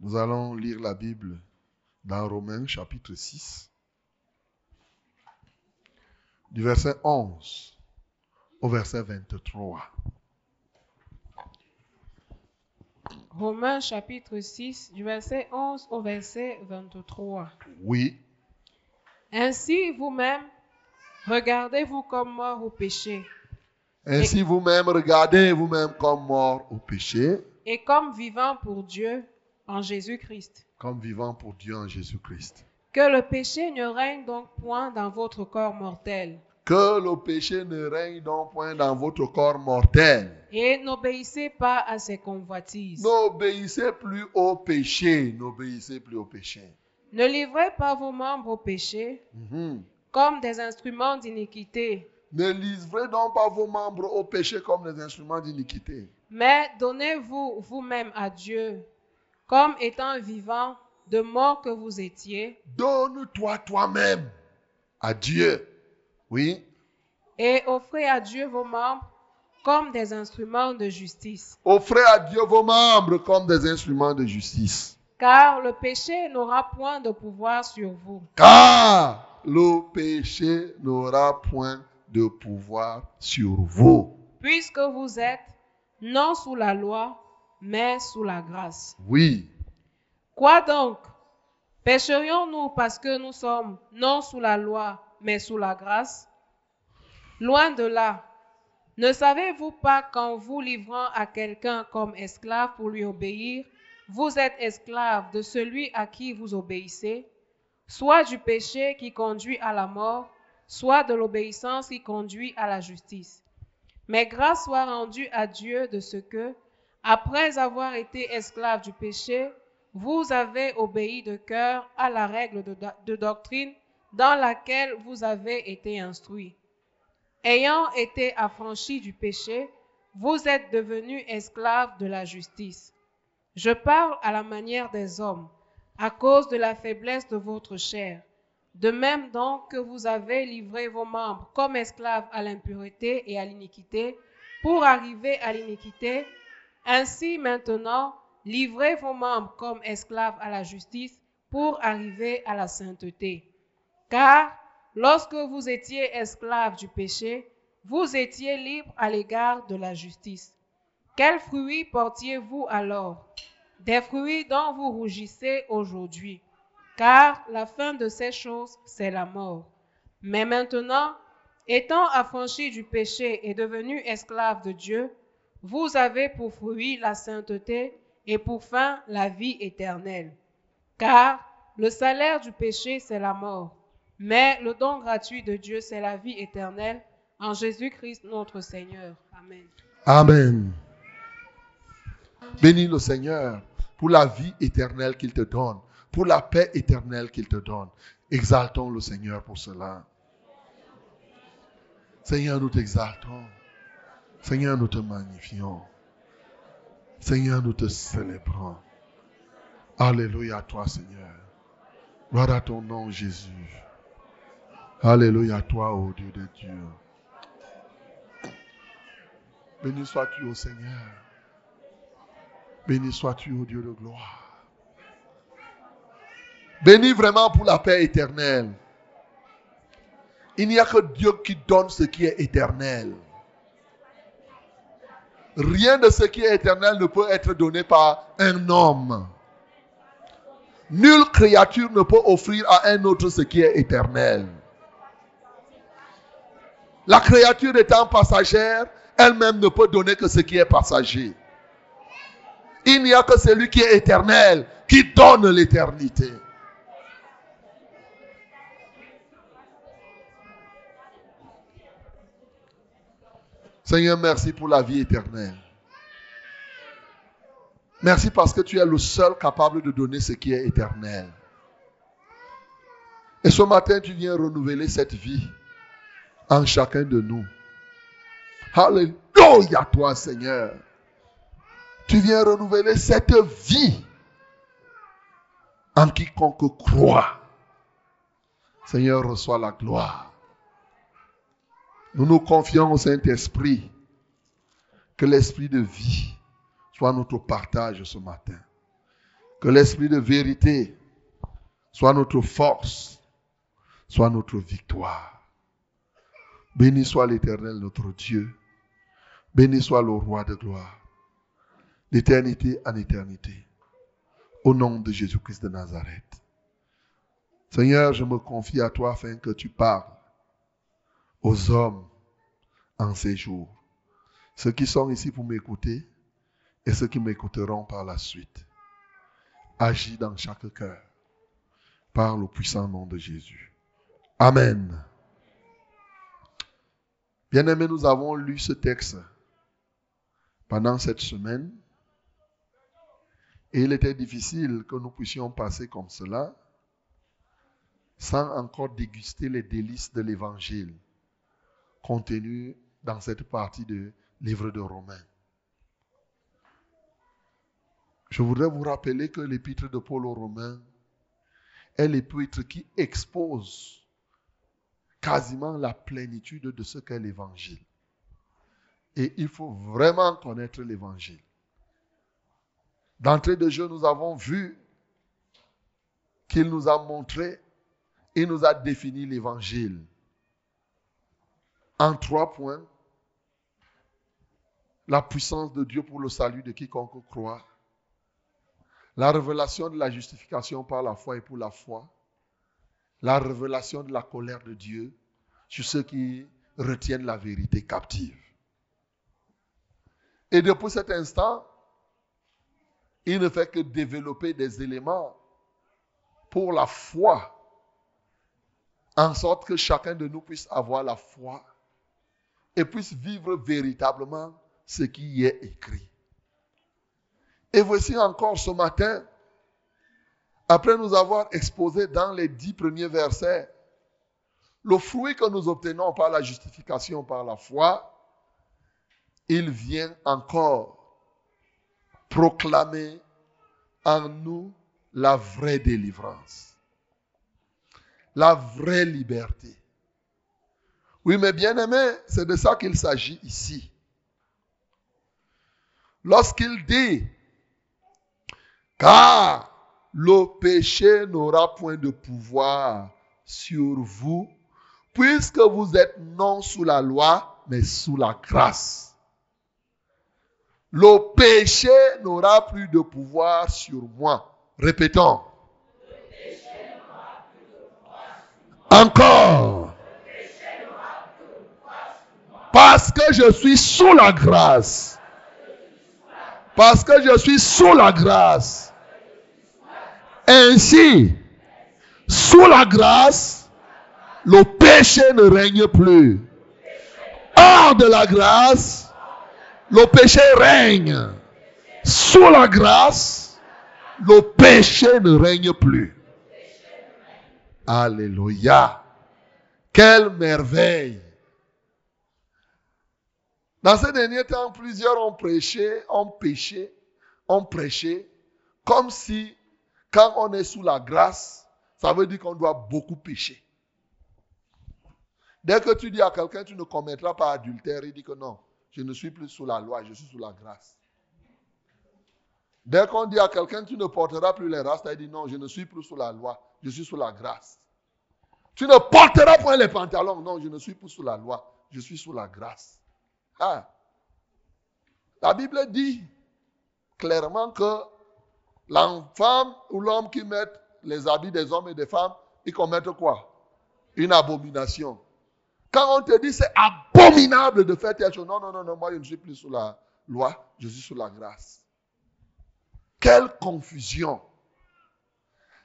Nous allons lire la Bible dans Romains chapitre 6, du verset 11 au verset 23. Romains chapitre 6, du verset 11 au verset 23. Oui, Ainsi vous-même, regardez-vous comme mort au péché ainsi vous-même regardez vous-même comme mort au péché, et comme vivant pour Dieu en Jésus-Christ. comme vivant pour Dieu en Jésus-Christ. Que le péché ne règne donc point dans votre corps mortel, Que le péché ne règne donc point dans votre corps mortel. et n'obéissez pas à ses convoitises. N'obéissez plus au péché. N'obéissez plus au péché. Ne livrez pas vos membres au péché Mhm. comme des instruments d'iniquité, Ne livrez donc pas vos membres au péché comme des instruments d'iniquité. mais donnez-vous vous-même à Dieu comme étant vivant de mort que vous étiez, Donne-toi toi-même à Dieu. Oui. et offrez à Dieu vos membres comme des instruments de justice. Offrez à Dieu vos membres comme des instruments de justice. Car le péché n'aura point de pouvoir sur vous, Car le péché n'aura point de pouvoir sur vous. puisque vous êtes non sous la loi, mais sous la grâce. Oui. Quoi donc? Pécherions-nous parce que nous sommes non sous la loi, mais sous la grâce? Loin de là. Ne savez-vous pas qu'en vous livrant à quelqu'un comme esclave pour lui obéir, vous êtes esclave de celui à qui vous obéissez, soit du péché qui conduit à la mort, soit de l'obéissance qui conduit à la justice. Mais grâce soit rendue à Dieu de ce que, après avoir été esclave du péché, vous avez obéi de cœur à la règle de, doctrine dans laquelle vous avez été instruits. Ayant été affranchis du péché, vous êtes devenus esclaves de la justice. Je parle à la manière des hommes, à cause de la faiblesse de votre chair. De même donc que vous avez livré vos membres comme esclaves à l'impureté et à l'iniquité, pour arriver à l'iniquité, ainsi maintenant, livrez vos membres comme esclaves à la justice, pour arriver à la sainteté. Car lorsque vous étiez esclaves du péché, vous étiez libres à l'égard de la justice. Quels fruits portiez-vous alors? Des fruits dont vous rougissez aujourd'hui. Car la fin de ces choses, c'est la mort. Mais maintenant, étant affranchis du péché et devenus esclaves de Dieu, vous avez pour fruit la sainteté et pour fin la vie éternelle. Car le salaire du péché, c'est la mort. Mais le don gratuit de Dieu, c'est la vie éternelle en Jésus-Christ notre Seigneur. Amen. Amen. Bénis le Seigneur pour la vie éternelle qu'il te donne, pour la paix éternelle qu'il te donne. Exaltons le Seigneur pour cela. Seigneur, nous t'exaltons. Seigneur, nous te magnifions. Seigneur, nous te célébrons. Alléluia à toi, Seigneur. Gloire à ton nom, Jésus. Alléluia à toi, ô Dieu de Dieu. Béni sois-tu, ô Seigneur. Béni sois-tu, ô Dieu de gloire. Béni vraiment pour la paix éternelle. Il n'y a que Dieu qui donne ce qui est éternel. Rien de ce qui est éternel ne peut être donné par un homme. Nulle créature ne peut offrir à un autre ce qui est éternel. La créature étant passagère, elle-même ne peut donner que ce qui est passager. Il n'y a que celui qui est éternel qui donne l'éternité. Seigneur, merci pour la vie éternelle. Merci parce que tu es le seul capable de donner ce qui est éternel. Et ce matin, tu viens renouveler cette vie en chacun de nous. Alléluia toi, Seigneur. Tu viens renouveler cette vie en quiconque croit. Seigneur, reçois la gloire. Nous nous confions au Saint-Esprit. Que l'esprit de vie soit notre partage ce matin. Que l'esprit de vérité soit notre force, soit notre victoire. Béni soit l'Éternel, notre Dieu. Béni soit le roi de gloire, d'éternité en éternité. Au nom de Jésus-Christ de Nazareth. Seigneur, je me confie à toi afin que tu parles aux hommes en ces jours. Ceux qui sont ici pour m'écouter et ceux qui m'écouteront par la suite. Agis dans chaque cœur. Par le puissant nom de Jésus. Amen. Bien-aimés, nous avons lu ce texte pendant cette semaine. Et il était difficile que nous puissions passer comme cela sans encore déguster les délices de l'évangile contenu dans cette partie du livre de Romains. Je voudrais vous rappeler que l'épître de Paul aux Romains est l'épître qui expose quasiment la plénitude de ce qu'est l'évangile. Et il faut vraiment connaître l'évangile. D'entrée de jeu, nous avons vu qu'il nous a montré, il nous a défini l'évangile en trois points. La puissance de Dieu pour le salut de quiconque croit. La révélation de la justification par la foi et pour la foi. La révélation de la colère de Dieu sur ceux qui retiennent la vérité captive. Et depuis cet instant, il ne fait que développer des éléments pour la foi, en sorte que chacun de nous puisse avoir la foi et puisse vivre véritablement ce qui y est écrit. Et voici encore ce matin, après nous avoir exposé dans les dix premiers versets le fruit que nous obtenons par la justification, par la foi, il vient encore proclamer en nous la vraie délivrance, la vraie liberté. Oui, mais bien aimé, c'est de ça qu'il s'agit ici. Lorsqu'il dit, car le péché n'aura point de pouvoir sur vous, puisque vous êtes non sous la loi, mais sous la grâce. Le péché n'aura plus de pouvoir sur moi. Répétons. Encore. Parce que je suis sous la grâce. Parce que je suis sous la grâce. Ainsi, sous la grâce, le péché ne règne plus. Hors de la grâce, le péché règne. Sous la grâce, le péché ne règne plus. Alléluia. Quelle merveille. Dans ces derniers temps, plusieurs ont prêché, ont péché, ont prêché, comme si quand on est sous la grâce, ça veut dire qu'on doit beaucoup pécher. Dès que tu dis à quelqu'un, tu ne commettras pas adultère, il dit que non, je ne suis plus sous la loi, je suis sous la grâce. Dès qu'on dit à quelqu'un, tu ne porteras plus les rastas, il dit non, je ne suis plus sous la loi, je suis sous la grâce. Tu ne porteras point les pantalons, non, je ne suis plus sous la loi, je suis sous la grâce. Ah. La Bible dit clairement que l'enfant ou l'homme qui met les habits des hommes et des femmes, ils commettent quoi? Une abomination. Quand on te dit c'est abominable de faire telle chose, non, non, non, non, moi je ne suis plus sous la loi, je suis sous la grâce. Quelle confusion.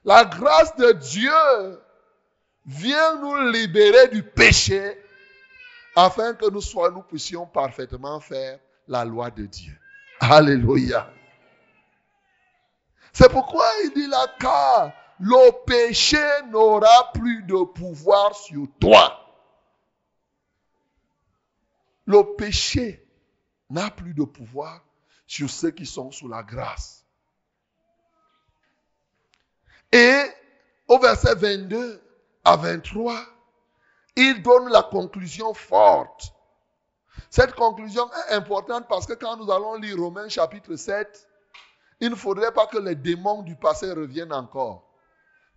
La grâce de Dieu vient nous libérer du péché afin que nous, soyons, nous puissions parfaitement faire la loi de Dieu. Alléluia. C'est pourquoi il dit là, car le péché n'aura plus de pouvoir sur toi. Le péché n'a plus de pouvoir sur ceux qui sont sous la grâce. Et au verset 22 à 23, il donne la conclusion forte. Cette conclusion est importante parce que quand nous allons lire Romains chapitre 7 il ne faudrait pas que les démons du passé reviennent encore.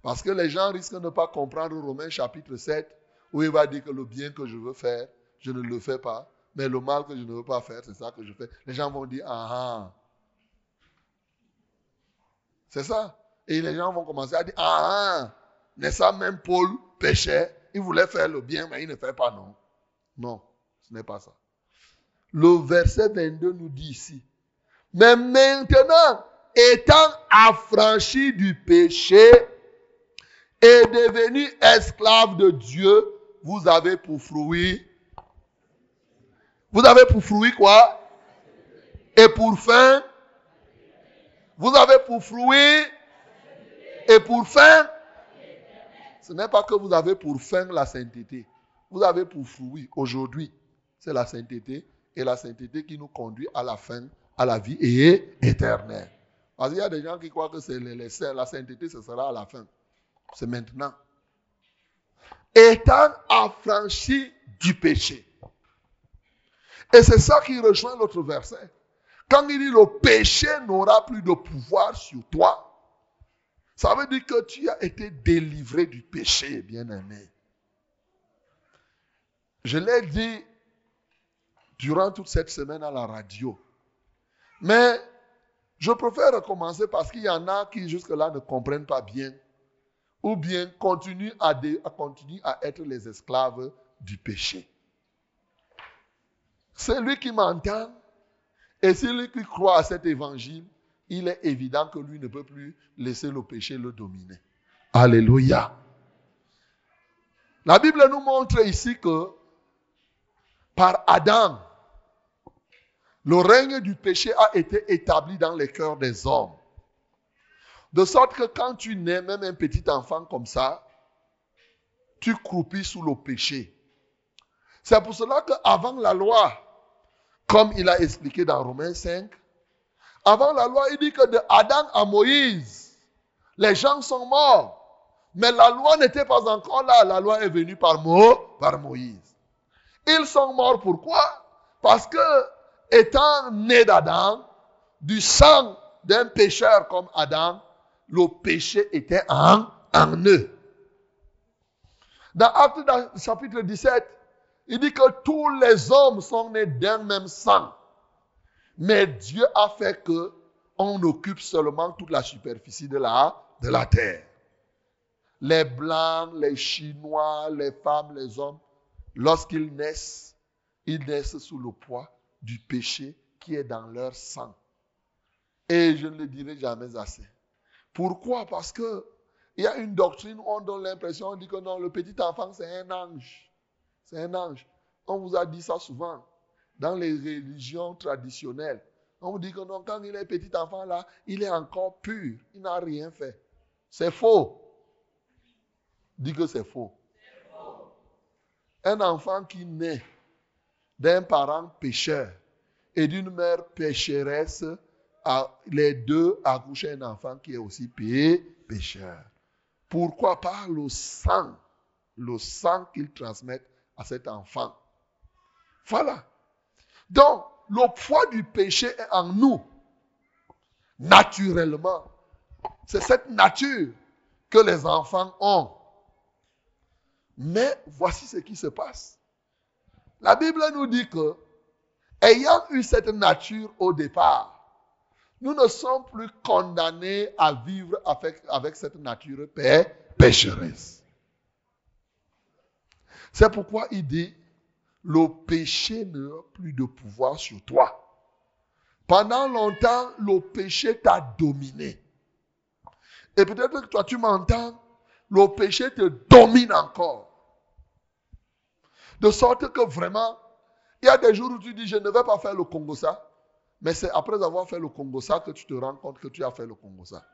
Parce que les gens risquent de ne pas comprendre Romains chapitre 7, où il va dire que le bien que je veux faire, je ne le fais pas. Mais le mal que je ne veux pas faire, c'est ça que je fais. Les gens vont dire, ah ah. C'est ça. Et les gens vont commencer à dire, ah ah. N'est-ce pas même Paul péchait Il voulait faire le bien, mais il ne fait pas, non. Non, ce n'est pas ça. Le verset 22 nous dit ici, mais maintenant, étant affranchi du péché et devenu esclave de Dieu, vous avez pour fruit. Vous avez pour fruit quoi? Et pour fin Vous avez pour fruit et pour fin Ce n'est pas que vous avez pour fin la sainteté. Vous avez pour fruit aujourd'hui, c'est la sainteté et la sainteté qui nous conduit à la fin, à la vie et éternelle. Parce qu'il y a des gens qui croient que c'est la sainteté, ce sera à la fin. C'est maintenant. Étant affranchi du péché. Et c'est ça qui rejoint l'autre verset. Quand il dit le péché n'aura plus de pouvoir sur toi, ça veut dire que tu as été délivré du péché, bien-aimé. Je l'ai dit durant toute cette semaine à la radio. Mais je préfère recommencer parce qu'il y en a qui jusque-là ne comprennent pas bien ou bien continuent à, être les esclaves du péché. Celui qui m'entend et celui qui croit à cet évangile, il est évident que lui ne peut plus laisser le péché le dominer. Alléluia. La Bible nous montre ici que par Adam, le règne du péché a été établi dans les cœurs des hommes. De sorte que quand tu nais, même un petit enfant comme ça, tu croupis sous le péché. C'est pour cela qu'avant la loi, comme il a expliqué dans Romains 5, avant la loi, il dit que de Adam à Moïse, les gens sont morts. Mais la loi n'était pas encore là. La loi est venue par, Moïse. Ils sont morts pourquoi? Parce que étant nés d'Adam, du sang d'un pécheur comme Adam, le péché était en, en eux. Dans Acte chapitre 17, il dit que tous les hommes sont nés d'un même sang. Mais Dieu a fait que on occupe seulement toute la superficie de la, de la terre. Les blancs, les chinois, les femmes, les hommes, lorsqu'ils naissent, ils naissent sous le poids du péché qui est dans leur sang. Et je ne le dirai jamais assez. Pourquoi? Parce que il y a une doctrine où on donne l'impression, on dit que non, le petit enfant c'est un ange. C'est un ange. On vous a dit ça souvent dans les religions traditionnelles. On vous dit que quand il est petit enfant là, il est encore pur. Il n'a rien fait. C'est faux. Dis que c'est faux. faux. Un enfant qui naît d'un parent pécheur et d'une mère pécheresse, les deux accouchent un enfant qui est aussi pécheur. Pourquoi pas le sang, le sang qu'ils transmettent à cet enfant. Voilà. Donc, le poids du péché est en nous, naturellement. C'est cette nature que les enfants ont. Mais voici ce qui se passe. La Bible nous dit que, ayant eu cette nature au départ, nous ne sommes plus condamnés à vivre avec, avec cette nature pécheresse. C'est pourquoi il dit, le péché n'a plus de pouvoir sur toi. Pendant longtemps, le péché t'a dominé. Et peut-être que toi, tu m'entends, le péché te domine encore. De sorte que vraiment, il y a des jours où tu dis, je ne vais pas faire le Congo ça. Mais c'est après avoir fait le Congo ça que tu te rends compte que tu as fait le Congo ça.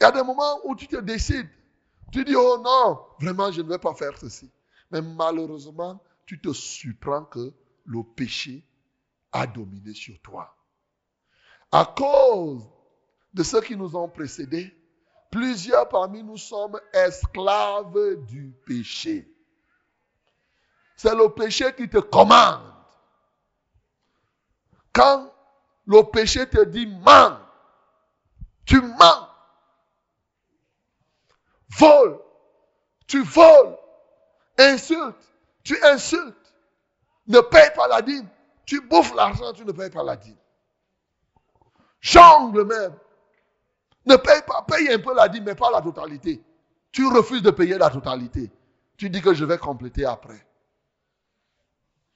Il y a des moments où tu te décides. Tu dis, oh non, vraiment, je ne vais pas faire ceci. Mais malheureusement, tu te surprends que le péché a dominé sur toi. À cause de ceux qui nous ont précédés, plusieurs parmi nous sommes esclaves du péché. C'est le péché qui te commande. Quand le péché te dit ment, Tu mens. Vole. Tu voles. Insulte. Tu insultes. Ne paye pas la dîme. Tu bouffes l'argent, tu ne payes pas la dîme. Jongle même. Ne paye pas, paye un peu la dîme, mais pas la totalité. Tu refuses de payer la totalité. Tu dis que je vais compléter après.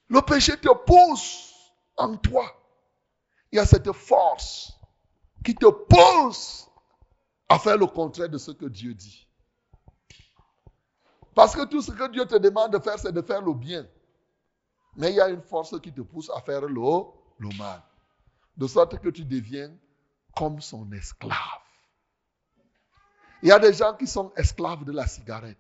Le péché te pousse en toi. Il y a cette force qui te pousse à faire le contraire de ce que Dieu dit. Parce que tout ce que Dieu te demande de faire, c'est de faire le bien. Mais il y a une force qui te pousse à faire le, mal. De sorte que tu deviens comme son esclave. Il y a des gens qui sont esclaves de la cigarette.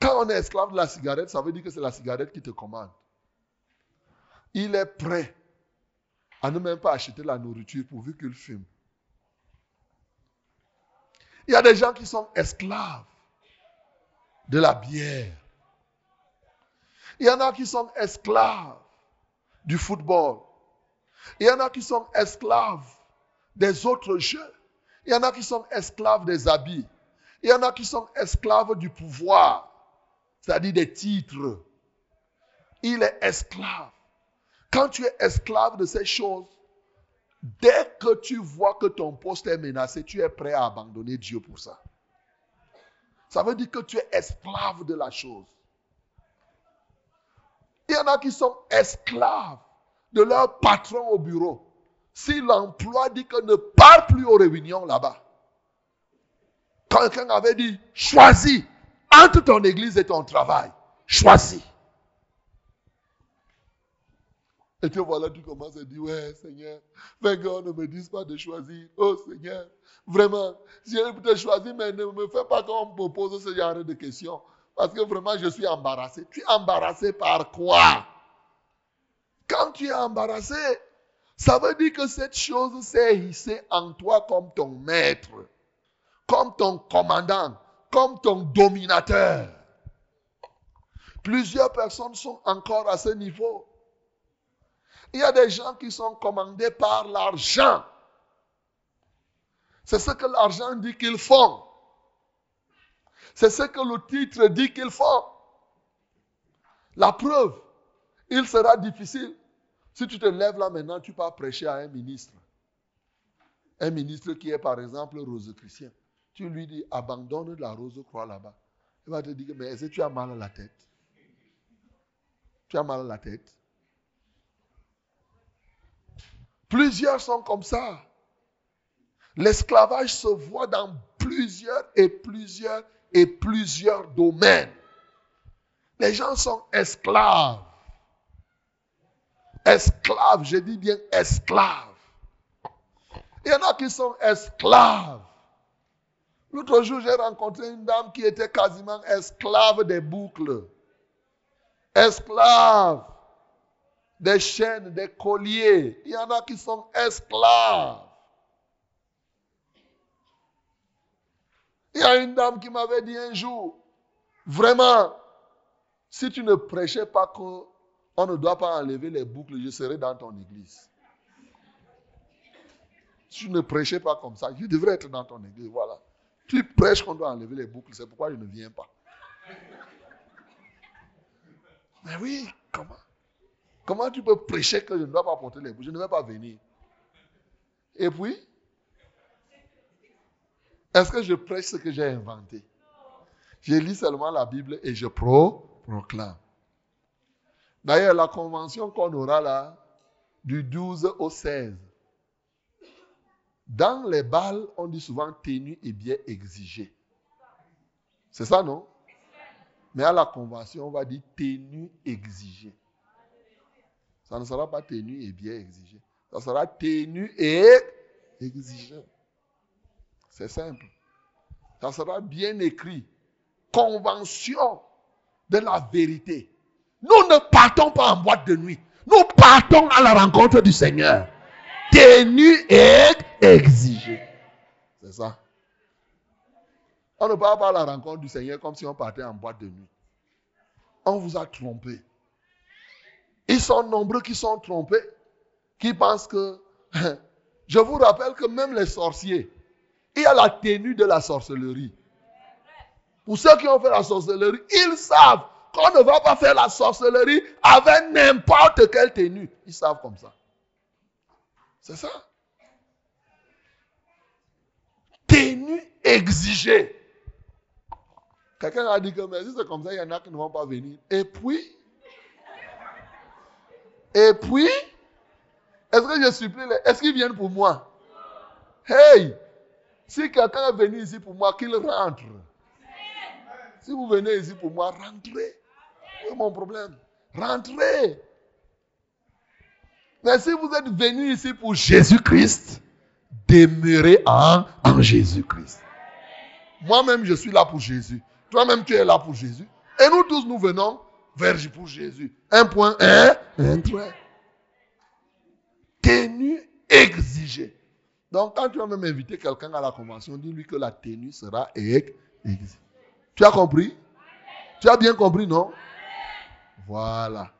Quand on est esclave de la cigarette, ça veut dire que c'est la cigarette qui te commande. Il est prêt à ne même pas acheter la nourriture pourvu qu'il fume. Il y a des gens qui sont esclaves de la bière. Il y en a qui sont esclaves du football. Il y en a qui sont esclaves des autres jeux. Il y en a qui sont esclaves des habits. Il y en a qui sont esclaves du pouvoir, c'est-à-dire des titres. Il est esclave. Quand tu es esclave de ces choses, dès que tu vois que ton poste est menacé, tu es prêt à abandonner Dieu pour ça. Ça veut dire que tu es esclave de la chose. Il y en a qui sont esclaves de leur patron au bureau. Si l'emploi dit que ne parle plus aux réunions là-bas. Quelqu'un avait dit, choisis entre ton église et ton travail. Choisis. Et puis voilà, tu commences à dire, ouais, Seigneur, vainqueur, ne me dis pas de choisir. Oh Seigneur, vraiment, j'ai peut choisi, mais ne me fais pas qu'on me pose ce genre de questions. Parce que vraiment, je suis embarrassé. Tu es embarrassé par quoi? Quand tu es embarrassé, ça veut dire que cette chose s'est hissée en toi comme ton maître, comme ton commandant, comme ton dominateur. Plusieurs personnes sont encore à ce niveau. Il y a des gens qui sont commandés par l'argent. C'est ce que l'argent dit qu'ils font. C'est ce que le titre dit qu'ils font. La preuve, il sera difficile. Si tu te lèves là maintenant, tu pars prêcher à un ministre. Un ministre qui est par exemple rose chrétien. Tu lui dis, abandonne la rose croix là-bas. Il va te dire, mais est-ce tu as mal à la tête? Tu as mal à la tête? Plusieurs sont comme ça. L'esclavage se voit dans plusieurs et plusieurs et plusieurs domaines. Les gens sont esclaves. Esclaves, je dis bien esclaves. Il y en a qui sont esclaves. L'autre jour, j'ai rencontré une dame qui était quasiment esclave des boucles. Esclave des chaînes, des colliers. Il y en a qui sont esclaves. Il y a une dame qui m'avait dit un jour, vraiment, si tu ne prêchais pas qu'on ne doit pas enlever les boucles, je serai dans ton église. Si tu ne prêchais pas comme ça, je devrais être dans ton église. Voilà. Tu prêches qu'on doit enlever les boucles, c'est pourquoi je ne viens pas. Mais oui, comment? Comment tu peux prêcher que je ne dois pas porter les boucles Je ne vais pas venir? Et puis, est-ce que je prêche ce que j'ai inventé? Je lis seulement la Bible et je proclame. D'ailleurs, la convention qu'on aura là, du 12 au 16, dans les balles, on dit souvent tenu et bien exigé. C'est ça, non? Mais à la convention, on va dire tenu exigé. Ça ne sera pas tenu et bien exigé. Ça sera tenu et exigé. C'est simple. Ça sera bien écrit. Convention de la vérité. Nous ne partons pas en boîte de nuit. Nous partons à la rencontre du Seigneur. Tenu et exigé. C'est ça. On ne part pas à la rencontre du Seigneur comme si on partait en boîte de nuit. On vous a trompé. Ils sont nombreux qui sont trompés, qui pensent que Je vous rappelle que même les sorciers, il y a la tenue de la sorcellerie. Pour ceux qui ont fait la sorcellerie, ils savent qu'on ne va pas faire la sorcellerie avec n'importe quelle tenue. Ils savent comme ça. C'est ça. Tenue exigée. Quelqu'un a dit que mais si c'est comme ça, il y en a qui ne vont pas venir. Et puis, et puis, est-ce que je supplie, les- est-ce qu'ils viennent pour moi? Hey, si quelqu'un est venu ici pour moi, qu'il rentre. Si vous venez ici pour moi, rentrez. C'est mon problème? Rentrez. Mais si vous êtes venu ici pour Jésus-Christ, demeurez en, en Jésus-Christ. Moi-même, je suis là pour Jésus. Toi-même, tu es là pour Jésus. Et nous tous, nous venons vers pour Jésus. Un point, un, un trait. Tenue exigée. Donc, quand tu vas même inviter quelqu'un à la convention, dis-lui que la tenue sera ex- exigée. Tu as compris? Tu as bien compris, non? Voilà.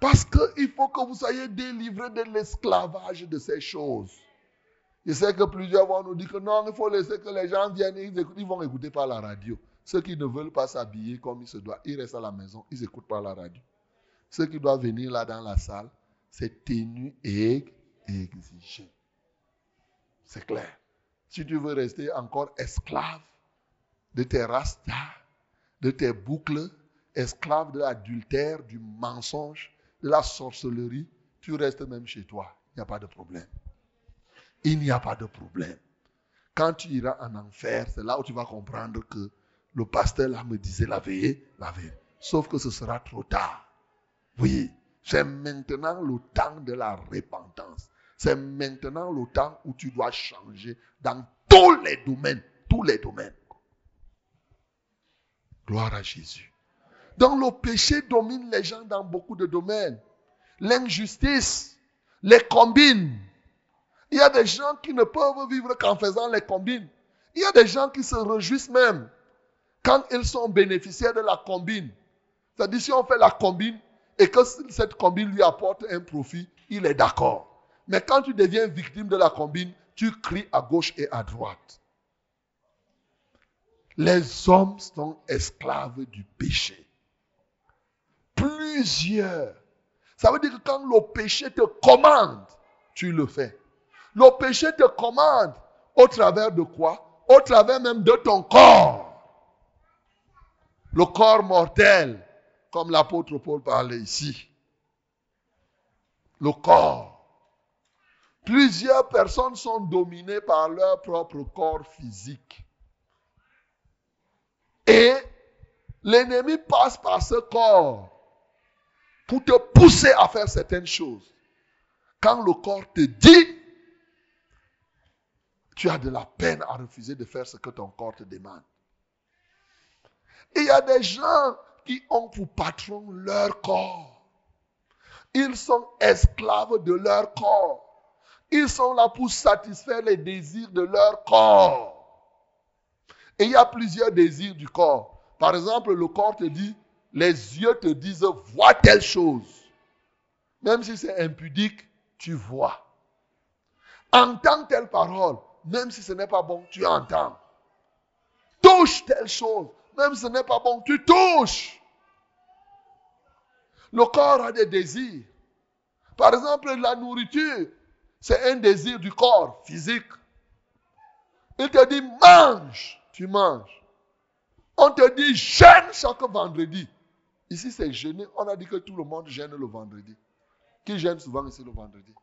Parce qu'il faut que vous soyez délivrés de l'esclavage de ces choses. Je sais que plusieurs vont nous dire que non, il faut laisser que les gens viennent, ils, écoutent, ils vont écouter par la radio. Ceux qui ne veulent pas s'habiller comme il se doit, ils restent à la maison, ils écoutent par la radio. Ceux qui doivent venir là dans la salle, c'est tenu et exigé. C'est clair. Si tu veux rester encore esclave de tes rastas, de tes boucles, esclave de l'adultère, du mensonge, de la sorcellerie, tu restes même chez toi. Il n'y a pas de problème. Il n'y a pas de problème. Quand tu iras en enfer, c'est là où tu vas comprendre que le pasteur là me disait la veille, la veille. Sauf que ce sera trop tard. Oui, c'est maintenant le temps de la repentance. C'est maintenant le temps où tu dois changer dans tous les domaines, tous les domaines. Gloire à Jésus. Donc le péché domine les gens dans beaucoup de domaines. L'injustice les combine. Il y a des gens qui ne peuvent vivre qu'en faisant les combines. Il y a des gens qui se réjouissent même quand ils sont bénéficiaires de la combine. C'est-à-dire si on fait la combine et que cette combine lui apporte un profit, il est d'accord. Mais quand tu deviens victime de la combine, tu cries à gauche et à droite. Les hommes sont esclaves du péché. Plusieurs. Ça veut dire que quand le péché te commande, tu le fais. Le péché te commande au travers de quoi? Au travers même de ton corps. Le corps mortel, comme l'apôtre Paul parlait ici. Le corps. Plusieurs personnes sont dominées par leur propre corps physique. Et l'ennemi passe par ce corps pour te pousser à faire certaines choses. Quand le corps te dit, tu as de la peine à refuser de faire ce que ton corps te demande. Il y a des gens qui ont pour patron leur corps. Ils sont esclaves de leur corps. Ils sont là pour satisfaire les désirs de leur corps. Et il y a plusieurs désirs du corps. Par exemple, le corps te dit, les yeux te disent, vois telle chose. Même si c'est impudique, tu vois. Entends telle parole, même si ce n'est pas bon, tu entends. Touche telle chose, même si ce n'est pas bon, tu touches. Le corps a des désirs. Par exemple, la nourriture, c'est un désir du corps physique. Il te dit mange, tu manges. On te dit jeûne chaque vendredi. Ici, c'est jeûner. On a dit que tout le monde gêne le vendredi. Qui gêne souvent ici le vendredi?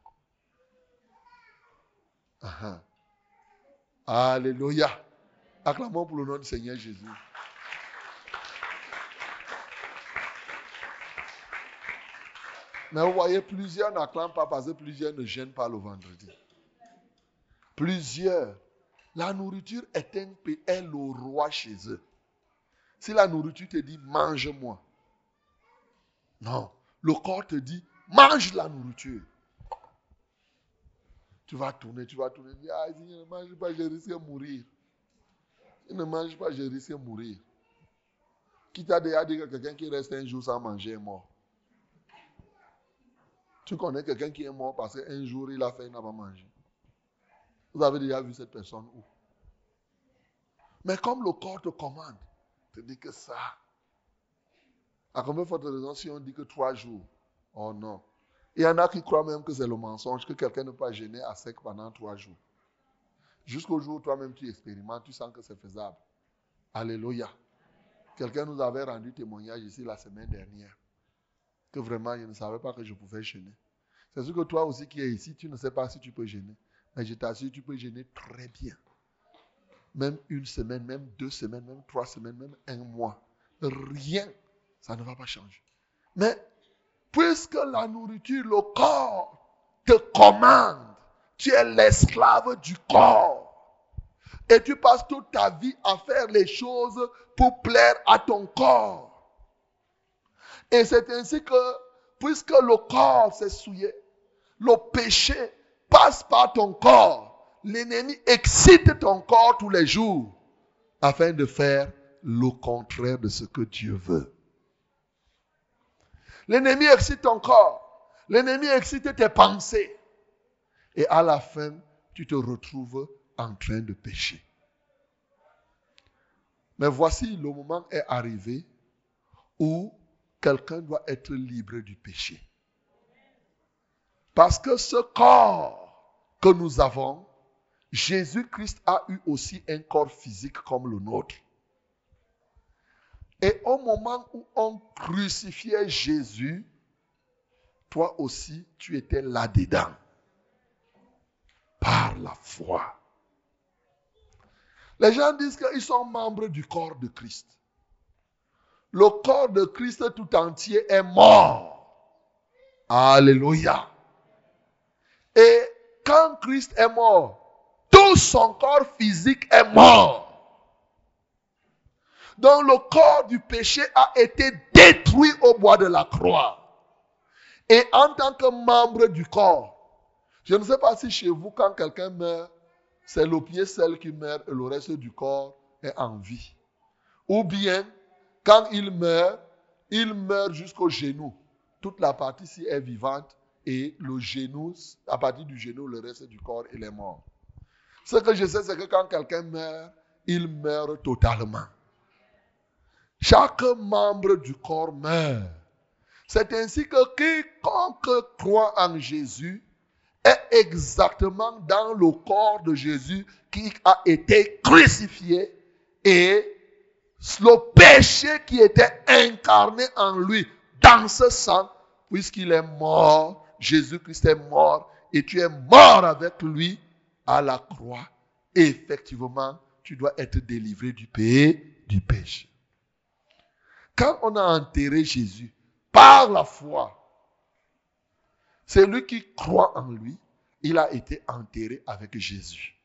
Alléluia. Acclamons pour le nom du Seigneur Jésus. Mais vous voyez, plusieurs n'acclament pas parce que plusieurs ne gênent pas le vendredi. Plusieurs. La nourriture est, un, est le roi chez eux. Si la nourriture te dit mange-moi, non. Le corps te dit mange la nourriture. Tu vas tourner, tu vas tourner. Ah, si je ne mange pas, je risque de mourir. Si je ne mange pas, je risque de mourir. Qui t'a déjà dit que quelqu'un qui reste un jour sans manger est mort? Tu connais quelqu'un qui est mort parce qu'un jour il a fait, il n'a pas mangé. Vous avez déjà vu cette personne où? Mais comme le corps te commande, te dit que ça. À combien de fois raison si on dit que trois jours? Oh non. Il y en a qui croient même que c'est le mensonge, que quelqu'un ne peut pas gêner à sec pendant trois jours. Jusqu'au jour où toi-même tu expérimentes, tu sens que c'est faisable. Alléluia. Quelqu'un nous avait rendu témoignage ici la semaine dernière. Que vraiment, il ne savait pas que je pouvais gêner. C'est sûr que toi aussi qui es ici, tu ne sais pas si tu peux gêner. Mais je t'assure, tu peux gêner très bien. Même une semaine, même deux semaines, même trois semaines, même un mois. Rien, ça ne va pas changer. Mais puisque la nourriture, le corps te commande, tu es l'esclave du corps. Et tu passes toute ta vie à faire les choses pour plaire à ton corps. Et c'est ainsi que, puisque le corps s'est souillé, le péché passe par ton corps. L'ennemi excite ton corps tous les jours afin de faire le contraire de ce que Dieu veut. L'ennemi excite ton corps. L'ennemi excite tes pensées. Et à la fin, tu te retrouves en train de pécher. Mais voici, le moment est arrivé où quelqu'un doit être libre du péché. Parce que ce corps que nous avons, Jésus-Christ a eu aussi un corps physique comme le nôtre. Et au moment où on crucifiait Jésus, toi aussi, tu étais là-dedans. Par la foi. Les gens disent qu'ils sont membres du corps de Christ. Le corps de Christ tout entier est mort. Alléluia. Et quand Christ est mort, tout son corps physique est mort. Donc le corps du péché a été détruit au bois de la croix. Et en tant que membre du corps, je ne sais pas si chez vous, quand quelqu'un meurt, c'est le pied seul qui meurt et le reste du corps est en vie. Ou bien, quand il meurt, il meurt jusqu'au genou. Toute la partie ci est vivante et le genou, à partir du genou, le reste du corps, il est mort. Ce que je sais, c'est que quand quelqu'un meurt, il meurt totalement. Chaque membre du corps meurt. C'est ainsi que quiconque croit en Jésus est exactement dans le corps de Jésus qui a été crucifié et le péché qui était incarné en lui dans ce sang, puisqu'il est mort, Jésus-Christ est mort et tu es mort avec lui à la croix. effectivement, tu dois être délivré du péché, du péché. Quand on a enterré Jésus par la foi, c'est lui qui croit en lui, il a été enterré avec Jésus.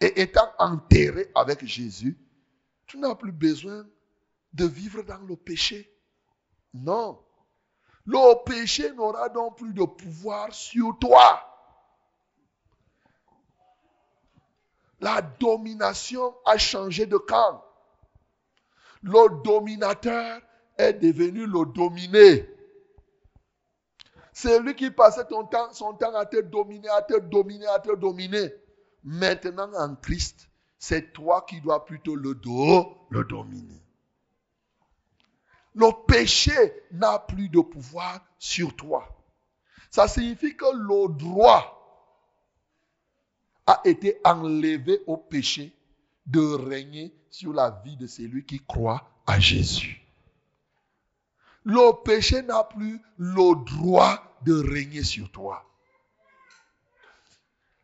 Et étant enterré avec Jésus, tu n'as plus besoin de vivre dans le péché. Non. Le péché n'aura donc plus de pouvoir sur toi. La domination a changé de camp. Le dominateur est devenu le dominé. C'est lui qui passait son temps à te dominer, à te dominer, à te dominer. Maintenant, en Christ, c'est toi qui dois plutôt le, le dominer. Le péché n'a plus de pouvoir sur toi. Ça signifie que le droit a été enlevé au péché de régner sur la vie de celui qui croit à Jésus. Le péché n'a plus le droit de régner sur toi.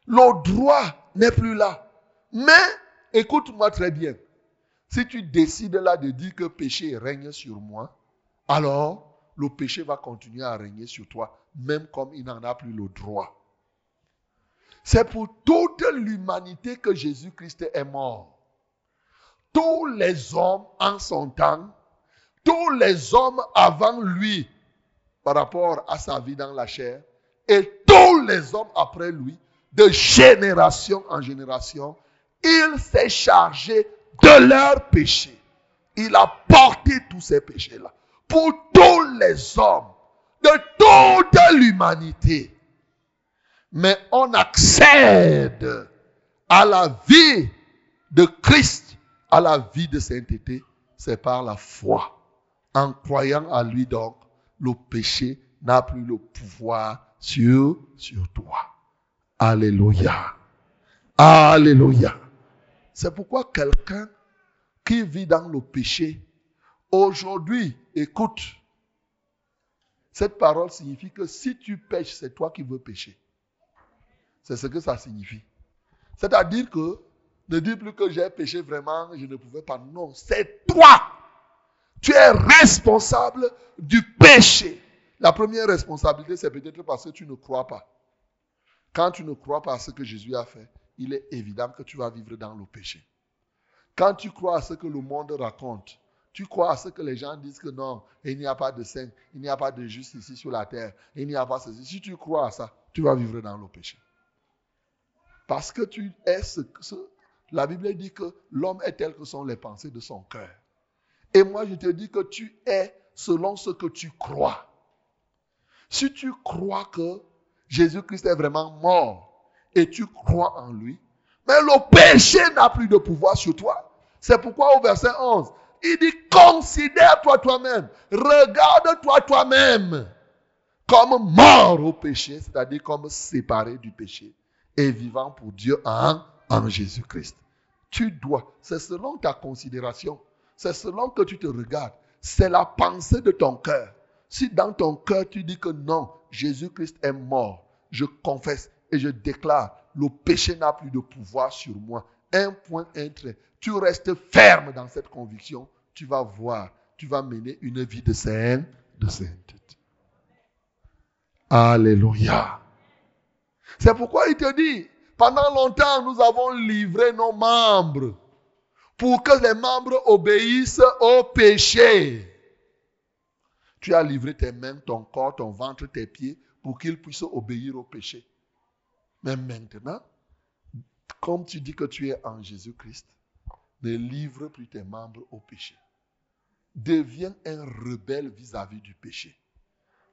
Le droit n'est plus là. Mais, écoute-moi très bien. Si tu décides là de dire que péché règne sur moi, alors le péché va continuer à régner sur toi, même comme il n'en a plus le droit. C'est pour toute l'humanité que Jésus-Christ est mort. Tous les hommes en son temps, tous les hommes avant lui, par rapport à sa vie dans la chair, et tous les hommes après lui, de génération en génération, il s'est chargé de leurs péchés. Il a porté tous ces péchés-là pour tous les hommes, de toute l'humanité. Mais on accède à la vie de Christ, à la vie de sainteté, c'est par la foi. En croyant à lui donc, le péché n'a plus le pouvoir sur, sur toi. Alléluia. Alléluia. C'est pourquoi quelqu'un qui vit dans le péché, aujourd'hui, écoute, cette parole signifie que si tu pêches, c'est toi qui veux pécher. C'est ce que ça signifie. C'est-à-dire que ne dis plus que j'ai péché vraiment, je ne pouvais pas. Non, c'est toi. Tu es responsable du péché. La première responsabilité, c'est peut-être parce que tu ne crois pas. Quand tu ne crois pas à ce que Jésus a fait, il est évident que tu vas vivre dans le péché. Quand tu crois à ce que le monde raconte, tu crois à ce que les gens disent que non, il n'y a pas de saint, il n'y a pas de juste ici sur la terre, il n'y a pas ceci. Si tu crois à ça, tu vas vivre dans le péché. Parce que tu es ce, ce la Bible dit que l'homme est tel que sont les pensées de son cœur. Et moi, je te dis que tu es selon ce que tu crois. Si tu crois que Jésus-Christ est vraiment mort et tu crois en lui, mais le péché n'a plus de pouvoir sur toi. C'est pourquoi au verset 11, il dit, considère-toi toi-même, regarde-toi toi-même comme mort au péché, c'est-à-dire comme séparé du péché, et vivant pour Dieu en, en Jésus-Christ. Tu dois, c'est selon ta considération, c'est selon que tu te regardes, c'est la pensée de ton cœur. Si dans ton cœur tu dis que non, Jésus-Christ est mort, je confesse et je déclare, le péché n'a plus de pouvoir sur moi. Un point, un trait. Tu restes ferme dans cette conviction, tu vas voir, tu vas mener une vie de sainte, de sainteté. Alléluia. C'est pourquoi il te dit, pendant longtemps, nous avons livré nos membres pour que les membres obéissent au péché. Tu as livré tes mains, ton corps, ton ventre, tes pieds pour qu'ils puissent obéir au péché. Mais maintenant, comme tu dis que tu es en Jésus-Christ, ne livre plus tes membres au péché. Deviens un rebelle vis-à-vis du péché.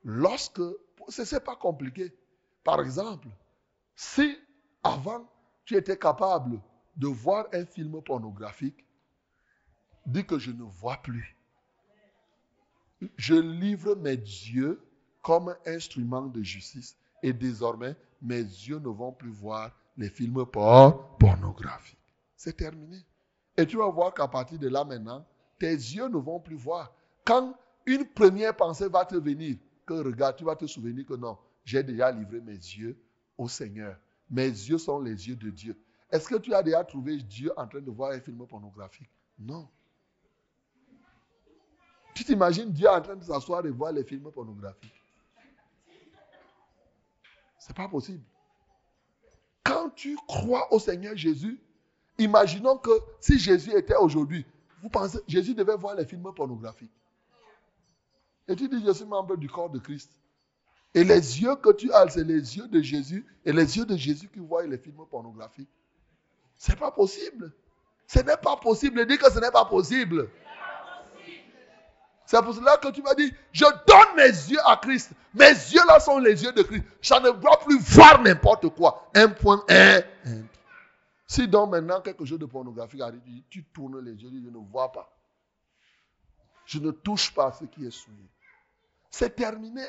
Lorsque, ce n'est pas compliqué. Par exemple, si avant tu étais capable de voir un film pornographique, dis que je ne vois plus. Je livre mes yeux comme instrument de justice et désormais mes yeux ne vont plus voir les films pornographiques. C'est terminé. Et tu vas voir qu'à partir de là maintenant, tes yeux ne vont plus voir. Quand une première pensée va te venir, que regarde, tu vas te souvenir que non, j'ai déjà livré mes yeux au Seigneur. Mes yeux sont les yeux de Dieu. Est-ce que tu as déjà trouvé Dieu en train de voir un film pornographique? Non. Tu t'imagines Dieu en train de s'asseoir et voir les films pornographiques? C'est pas possible. Quand tu crois au Seigneur Jésus, imaginons que si Jésus était aujourd'hui, vous pensez, Jésus devait voir les films pornographiques. Et tu dis, je suis membre du corps de Christ. Et les yeux que tu as, c'est les yeux de Jésus et les yeux de Jésus qui voient les films pornographiques. Ce n'est pas possible. Ce n'est pas possible. Dis que ce n'est pas possible. C'est pour cela que tu m'as dit, je donne mes yeux à Christ. Mes yeux là sont les yeux de Christ. Je ne dois plus voir n'importe quoi. Un point, un, un. Si donc maintenant quelque chose de pornographique arrive, tu tournes les yeux, je ne vois pas. Je ne touche pas ce qui est souillé. C'est terminé.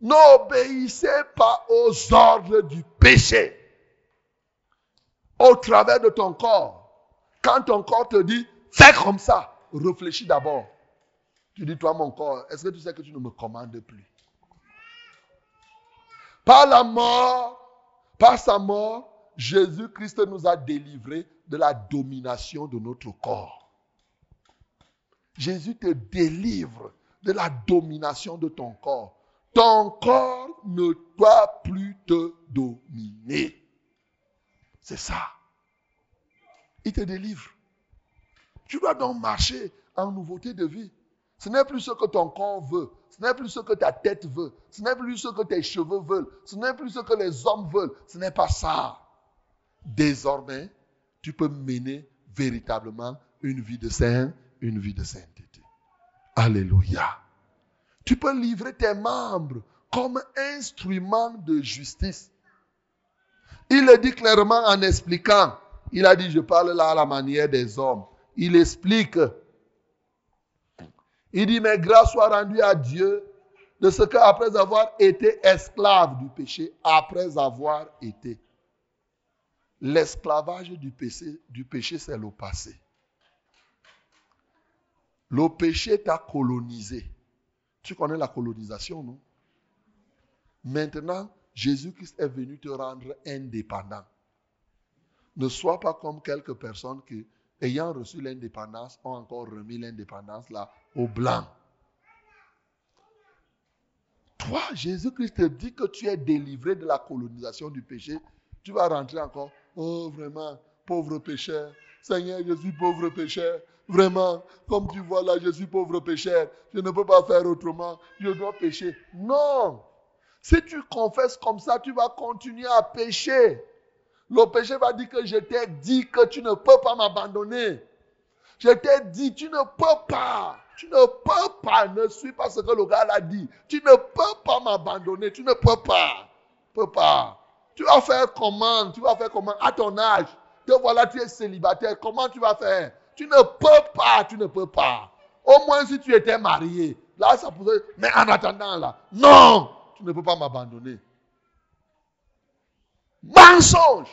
N'obéissez pas aux ordres du péché au travers de ton corps. Quand ton corps te dit, fais comme ça, réfléchis d'abord. Tu dis, toi, mon corps, est-ce que tu sais que tu ne me commandes plus? Par la mort, par sa mort, Jésus-Christ nous a délivrés de la domination de notre corps. Jésus te délivre de la domination de ton corps. Ton corps ne doit plus te dominer. C'est ça. Il te délivre. Tu dois donc marcher en nouveauté de vie. Ce n'est plus ce que ton corps veut. Ce n'est plus ce que ta tête veut. Ce n'est plus ce que tes cheveux veulent. Ce n'est plus ce que les hommes veulent. Ce n'est pas ça. Désormais, tu peux mener véritablement une vie de saint, une vie de sainteté. Alléluia. Tu peux livrer tes membres comme instrument de justice Il le dit clairement en expliquant. Il a dit, je parle là à la manière des hommes. Il explique. Il dit, mais grâce soit rendue à Dieu de ce qu'après avoir été esclave du péché, après avoir été, l'esclavage du péché, du péché c'est le passé. Le péché t'a colonisé. Tu connais la colonisation, non? Maintenant, Jésus-Christ est venu te rendre indépendant. Ne sois pas comme quelques personnes qui, ayant reçu l'indépendance, ont encore remis l'indépendance là au blanc. Toi, Jésus-Christ te dit que tu es délivré de la colonisation du péché. Tu vas rentrer encore. Oh, vraiment, pauvre pécheur. Seigneur, je suis pauvre pécheur. Vraiment, comme tu vois là, je suis pauvre pécheur. Je ne peux pas faire autrement. Je dois pécher. Non. Si tu confesses comme ça, tu vas continuer à pécher. Le péché va dire que je t'ai dit que tu ne peux pas m'abandonner. Je t'ai dit, tu ne peux pas. Tu ne peux pas. Ne suis pas ce que le gars a dit. Tu ne peux pas m'abandonner. Tu ne peux pas. Peux pas. Tu vas faire comment? Tu vas faire comment? À ton âge. Te voilà, tu es célibataire. Comment tu vas faire? Tu ne peux pas. Tu ne peux pas. Au moins si tu étais marié. Là, ça pourrait. Mais en attendant, là. Non Tu ne peux pas m'abandonner. Mensonge.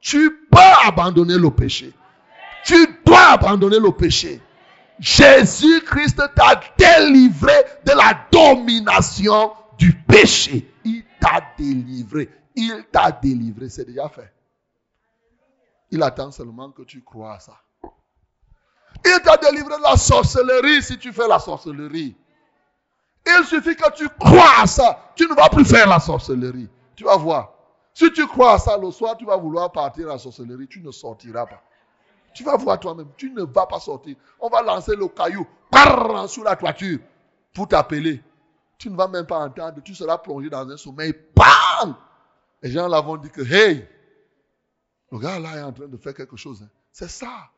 Tu peux abandonner le péché. Tu dois abandonner le péché. Jésus-Christ t'a délivré de la domination du péché. Il t'a délivré. Il t'a délivré. C'est déjà fait. Il attend seulement que tu crois à ça. Il t'a délivré de la sorcellerie si tu fais la sorcellerie. Il suffit que tu crois à ça. Tu ne vas plus faire la sorcellerie. Tu vas voir. Si tu crois à ça le soir, tu vas vouloir partir à la sorcellerie. Tu ne sortiras pas. Tu vas voir toi-même, tu ne vas pas sortir. On va lancer le caillou par sous la toiture pour t'appeler. Tu ne vas même pas entendre, tu seras plongé dans un sommeil. Bam Les gens là vont dire que, hey, le gars là est en train de faire quelque chose. Hein. C'est ça.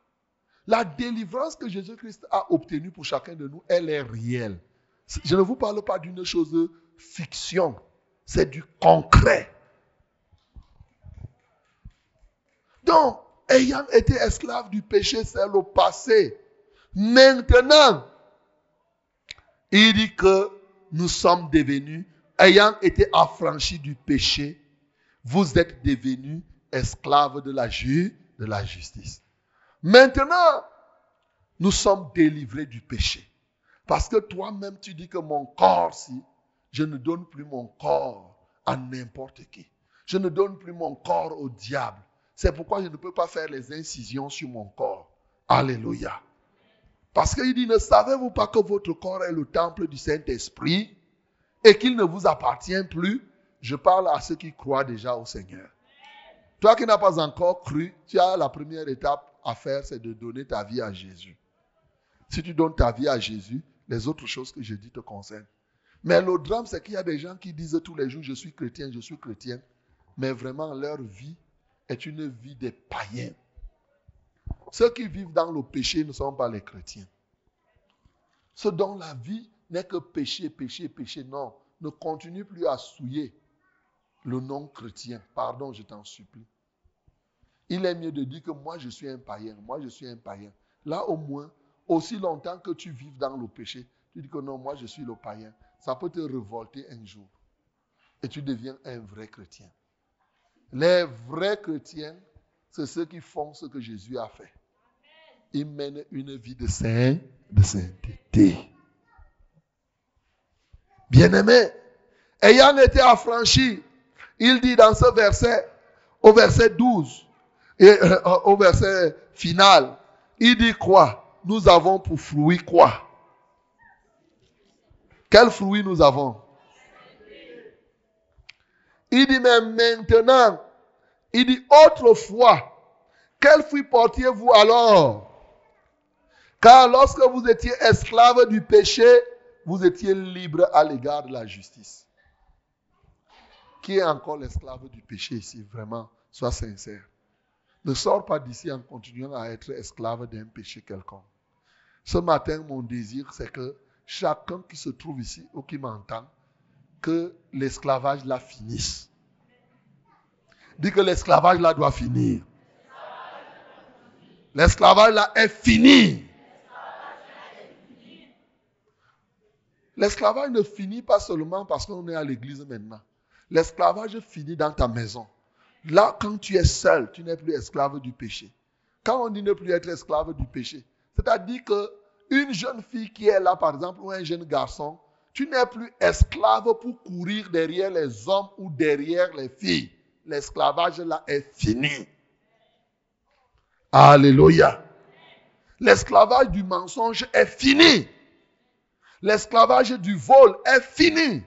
La délivrance que Jésus-Christ a obtenue pour chacun de nous, elle est réelle. Je ne vous parle pas d'une chose de fiction. C'est du concret. Ayant été esclave du péché, c'est le passé. Maintenant, il dit que nous sommes devenus, ayant été affranchis du péché, vous êtes devenus esclaves de la, de la justice. Maintenant, nous sommes délivrés du péché. Parce que toi-même, tu dis que mon corps, si, je ne donne plus mon corps à n'importe qui. Je ne donne plus mon corps au diable. C'est pourquoi je ne peux pas faire les incisions sur mon corps. Alléluia. Parce qu'il dit, ne savez-vous pas que votre corps est le temple du Saint-Esprit et qu'il ne vous appartient plus? Je parle à ceux qui croient déjà au Seigneur. Toi qui n'as pas encore cru, tu as la première étape à faire, c'est de donner ta vie à Jésus. Si tu donnes ta vie à Jésus, les autres choses que je dis te concernent. Mais le drame, c'est qu'il y a des gens qui disent tous les jours, je suis chrétien, je suis chrétien, mais vraiment leur vie est une vie des païens. Ceux qui vivent dans le péché ne sont pas les chrétiens. Ceux dont la vie n'est que péché, péché, péché, non, ne continue plus à souiller le non chrétien. Pardon, je t'en supplie. Il est mieux de dire que moi je suis un païen, moi je suis un païen. Là au moins, aussi longtemps que tu vives dans le péché, tu dis que non, moi je suis le païen. Ça peut te révolter un jour. Et tu deviens un vrai chrétien. Les vrais chrétiens, c'est ceux qui font ce que Jésus a fait. Ils mènent une vie de saint, de sainteté. Bien-aimé, ayant été affranchi, il dit dans ce verset, au verset 12, et euh, au verset final, il dit quoi? Nous avons pour fruit quoi? Quel fruit nous avons? Il dit, mais maintenant, il dit, autrefois, quel fruit portiez-vous alors? Car lorsque vous étiez esclave du péché, vous étiez libre à l'égard de la justice. Qui est encore l'esclave du péché ici Vraiment, sois sincère. Ne sors pas d'ici en continuant à être esclave d'un péché quelconque. Ce matin, mon désir, c'est que chacun qui se trouve ici ou qui m'entend, que l'esclavage la finisse. Dis que l'esclavage là doit finir. L'esclavage là est fini. L'esclavage ne finit pas seulement parce qu'on est à l'église maintenant. L'esclavage finit dans ta maison. Là, quand tu es seul, tu n'es plus esclave du péché. Quand on dit ne plus être esclave du péché, c'est-à-dire que une jeune fille qui est là, par exemple, ou un jeune garçon, tu n'es plus esclave pour courir derrière les hommes ou derrière les filles. L'esclavage là est fini. Alléluia. L'esclavage du mensonge est fini. L'esclavage du vol est fini.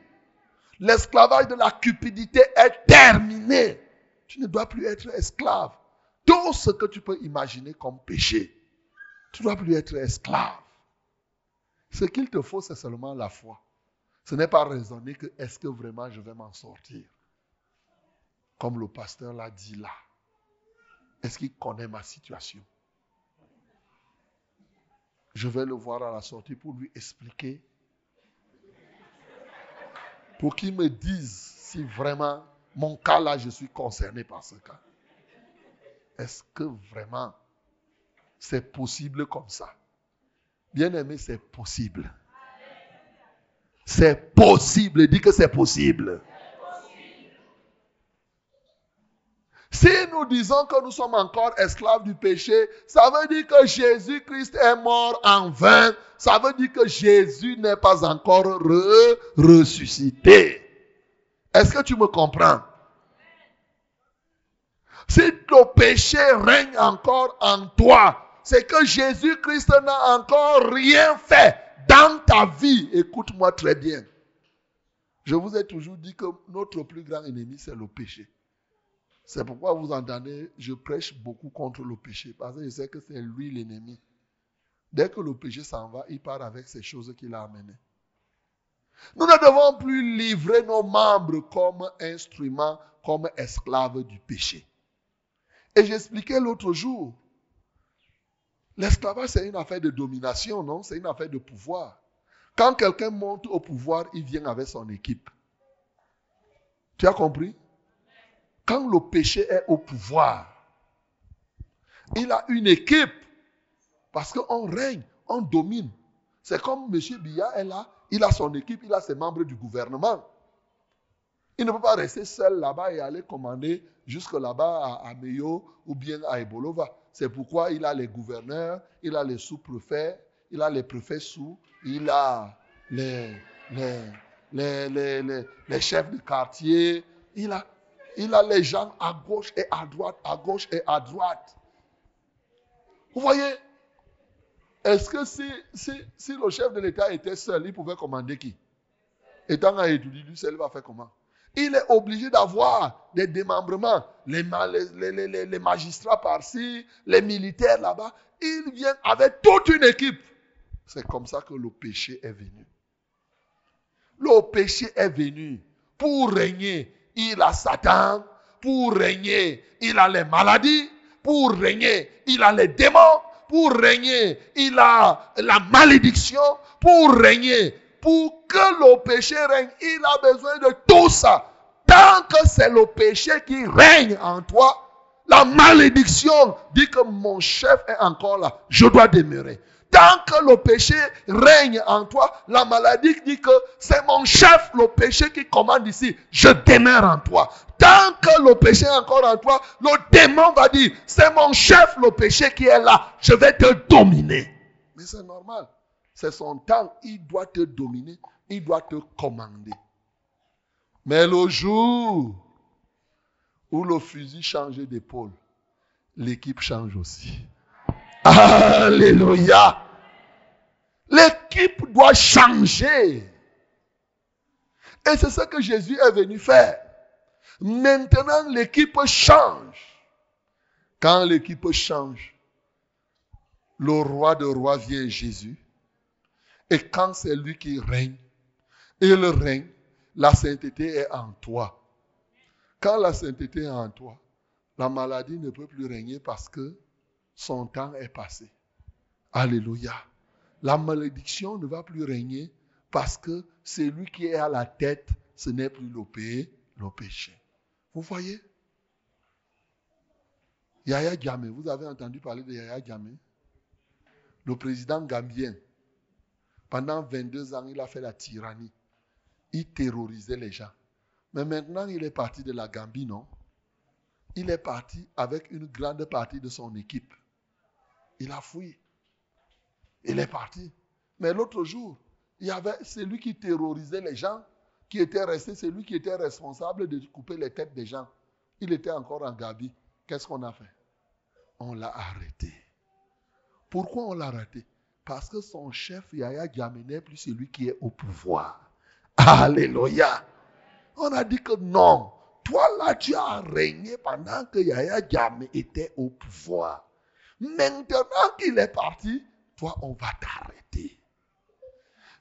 L'esclavage de la cupidité est terminé. Tu ne dois plus être esclave. Tout ce que tu peux imaginer comme péché, tu ne dois plus être esclave. Ce qu'il te faut, c'est seulement la foi. Ce n'est pas raisonner que est-ce que vraiment je vais m'en sortir. Comme le pasteur l'a dit là. Est-ce qu'il connaît ma situation? Je vais le voir à la sortie pour lui expliquer. Pour qu'il me dise si vraiment mon cas là, je suis concerné par ce cas. Est-ce que vraiment c'est possible comme ça? Bien aimé, c'est possible. C'est possible. Dis que c'est possible. Si nous disons que nous sommes encore esclaves du péché, ça veut dire que Jésus-Christ est mort en vain. Ça veut dire que Jésus n'est pas encore ressuscité. Est-ce que tu me comprends? Si le péché règne encore en toi, c'est que Jésus-Christ n'a encore rien fait dans ta vie. Écoute-moi très bien. Je vous ai toujours dit que notre plus grand ennemi, c'est le péché. C'est pourquoi vous entendez, je prêche beaucoup contre le péché, parce que je sais que c'est lui l'ennemi. Dès que le péché s'en va, il part avec ces choses qu'il a amenées. Nous ne devons plus livrer nos membres comme instruments, comme esclaves du péché. Et j'expliquais l'autre jour, l'esclavage c'est une affaire de domination, non? C'est une affaire de pouvoir. Quand quelqu'un monte au pouvoir, il vient avec son équipe. Tu as compris? Quand le péché est au pouvoir, il a une équipe. Parce qu'on règne, on domine. C'est comme M. Biya est là, il a son équipe, il a ses membres du gouvernement. Il ne peut pas rester seul là-bas et aller commander jusque là-bas à, Meyo ou bien à Ebolova. C'est pourquoi il a les gouverneurs, il a les sous-préfets, il a les préfets sous, il a les, chefs de quartier, il a, les gens à gauche et à droite, à gauche et à droite. Vous voyez Est-ce que si, si, le chef de l'État était seul, il pouvait commander qui? Étant à étudier, lui seul va faire comment? Il est obligé d'avoir des démembrements. Les, magistrats par-ci, les militaires là-bas. Il vient avec toute une équipe. C'est comme ça que le péché est venu. Le péché est venu pour régner il a Satan. Pour régner, il a les maladies. Pour régner, il a les démons. Pour régner, il a la malédiction. Pour régner, pour que le péché règne, il a besoin de tout ça. Tant que c'est le péché qui règne en toi, la malédiction dit que mon chef est encore là. Je dois demeurer. Tant que le péché règne en toi, la maladie dit que c'est mon chef, le péché qui commande ici. Je demeure en toi. Tant que le péché est encore en toi, le démon va dire, c'est mon chef, le péché qui est là. Je vais te dominer. Mais c'est normal. C'est son temps. Il doit te dominer. Il doit te commander. Mais le jour où le fusil change d'épaule, l'équipe change aussi. Alléluia. L'équipe doit changer. Et c'est ce que Jésus est venu faire. Maintenant, l'équipe change. Quand l'équipe change, le roi de rois vient Jésus. Et quand c'est lui qui règne, il règne, la sainteté est en toi. Quand la sainteté est en toi, la maladie ne peut plus régner parce que son temps est passé. Alléluia. La malédiction ne va plus régner parce que c'est lui qui est à la tête, ce n'est plus le, péché. Vous voyez? Yaya Djamé, vous avez entendu parler de Yaya Djamé? Le président gambien. Pendant 22 ans, il a fait la tyrannie. Il terrorisait les gens. Mais maintenant, il est parti de la Gambie, non? Il est parti avec une grande partie de son équipe. Il a fui. Il est parti. Mais l'autre jour, il y avait celui qui terrorisait les gens, qui était resté, celui qui était responsable de couper les têtes des gens. Il était encore en Gambie. Qu'est-ce qu'on a fait? On l'a arrêté. Pourquoi on l'a arrêté? Parce que son chef, Yaya Djamé, n'est plus celui qui est au pouvoir. Alléluia. On a dit que non. Toi là, tu as régné pendant que Yaya Djamé était au pouvoir. Maintenant qu'il est parti, toi, on va t'arrêter.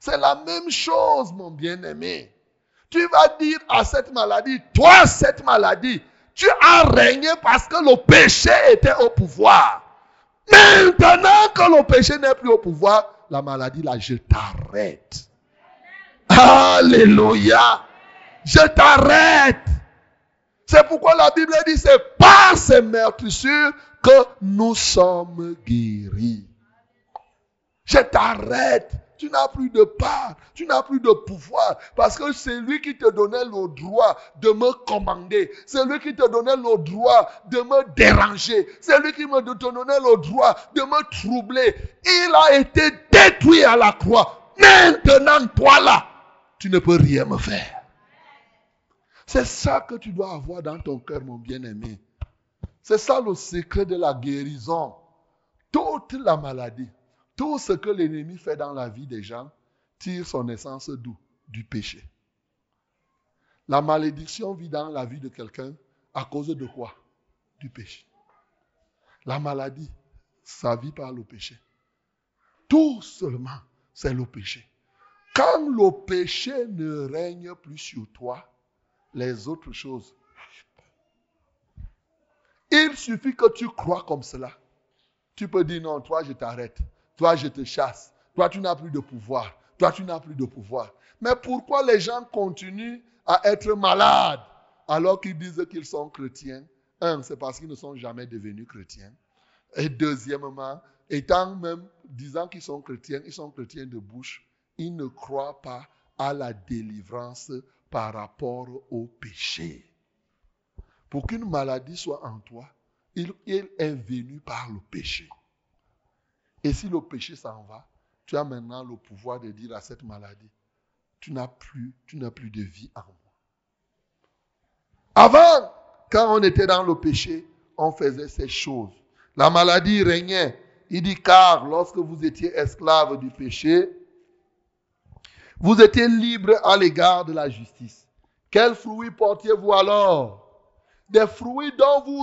C'est la même chose, mon bien-aimé. Tu vas dire à cette maladie, toi, cette maladie, tu as régné parce que le péché était au pouvoir. Maintenant que le péché n'est plus au pouvoir, la maladie, là, je t'arrête. Alléluia. Je t'arrête. C'est pourquoi la Bible dit, c'est par ces meurtrissures que nous sommes guéris. Je t'arrête. Tu n'as plus de part, tu n'as plus de pouvoir, parce que c'est lui qui te donnait le droit de me commander, c'est lui qui te donnait le droit de me déranger, c'est lui qui me donnait le droit de me troubler. Il a été détruit à la croix. Maintenant, toi là, tu ne peux rien me faire. C'est ça que tu dois avoir dans ton cœur, mon bien-aimé. C'est ça le secret de la guérison. Toute la maladie, tout ce que l'ennemi fait dans la vie des gens tire son essence d'où? Du péché. La malédiction vit dans la vie de quelqu'un à cause de quoi? Du péché. La maladie, ça vit par le péché. Tout seulement, c'est le péché. Quand le péché ne règne plus sur toi, les autres choses. Il suffit que tu crois comme cela. Tu peux dire non, toi je t'arrête. Toi, je te chasse. Toi, tu n'as plus de pouvoir. Toi, tu n'as plus de pouvoir. Mais pourquoi les gens continuent à être malades alors qu'ils disent qu'ils sont chrétiens? Un, c'est parce qu'ils ne sont jamais devenus chrétiens. Et deuxièmement, étant même disant qu'ils sont chrétiens, ils sont chrétiens de bouche, ils ne croient pas à la délivrance par rapport au péché. Pour qu'une maladie soit en toi, il, il est venu par le péché. Et si le péché s'en va, tu as maintenant le pouvoir de dire à cette maladie, tu n'as plus, de vie en moi. Avant, quand on était dans le péché, on faisait ces choses. La maladie régnait. Il dit, car lorsque vous étiez esclave du péché, vous étiez libre à l'égard de la justice. Quels fruits portiez-vous alors? Des fruits dont vous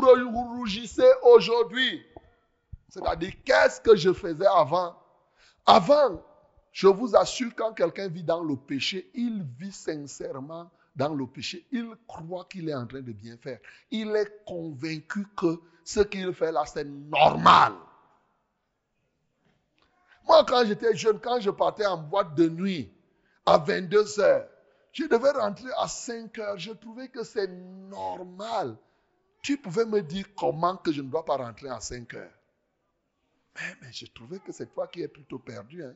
rougissez aujourd'hui. C'est-à-dire, qu'est-ce que je faisais avant? Avant, je vous assure, quand quelqu'un vit dans le péché, il vit sincèrement dans le péché. Il croit qu'il est en train de bien faire. Il est convaincu que ce qu'il fait là, c'est normal. Moi, quand j'étais jeune, quand je partais en boîte de nuit à 22 heures, je devais rentrer à 5 heures. Je trouvais que c'est normal. Tu pouvais me dire comment que je ne dois pas rentrer à 5 heures. Mais, je trouvais que c'est toi qui es plutôt perdu. Hein.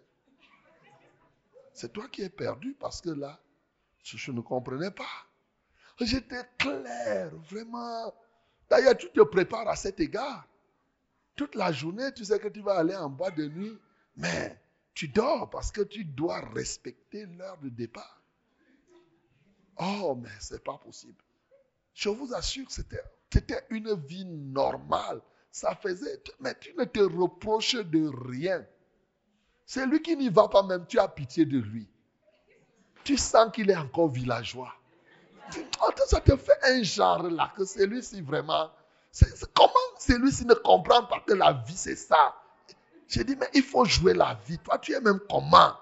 C'est toi qui es perdu parce que là, je, ne comprenais pas. J'étais clair, vraiment. D'ailleurs, tu te prépares à cet égard. Toute la journée, tu sais que tu vas aller en bois de nuit, mais tu dors parce que tu dois respecter l'heure de départ. Oh, mais ce n'est pas possible. Je vous assure, c'était une vie normale ça faisait, mais tu ne te reproches de rien. C'est lui qui n'y va pas même, tu as pitié de lui. Tu sens qu'il est encore villageois. Ça te fait un genre là, que celui-ci vraiment, comment celui-ci ne comprend pas que la vie c'est ça? J'ai dit, mais il faut jouer la vie. Toi, tu es même comment?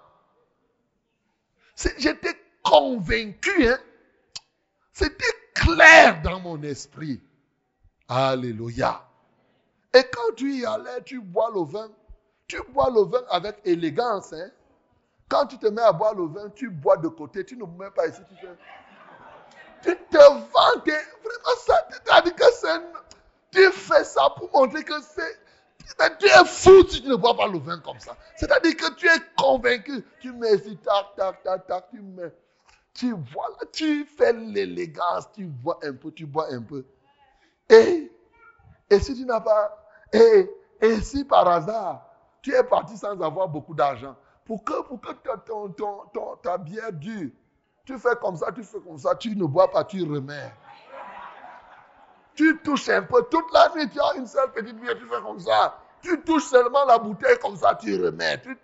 J'étais convaincu, hein? C'était clair dans mon esprit. Alléluia. Et quand tu y allais, tu bois le vin. Tu bois le vin avec élégance. Hein? Quand tu te mets à boire le vin, tu bois de côté. Tu ne mets pas ici. Tu, te, vantes. Vraiment, ça, tu que. Tu fais ça pour montrer que c'est. Tu es fou si tu ne bois pas le vin comme ça. C'est-à-dire que tu es convaincu. Tu mets ici, tac, tac, tac, tac, tu mets. Tu vois là, tu fais l'élégance, tu bois un peu, tu bois un peu. Et, et si tu n'as pas. Et, et si par hasard, tu es parti sans avoir beaucoup d'argent, pour que, pour que ton, ton, ton, ta bière dure, tu fais comme ça, tu fais comme ça, tu ne bois pas, tu remets. Tu touches un peu. Toute la nuit, tu as une seule petite bière, tu fais comme ça. Tu touches seulement la bouteille comme ça, tu remets. Tu,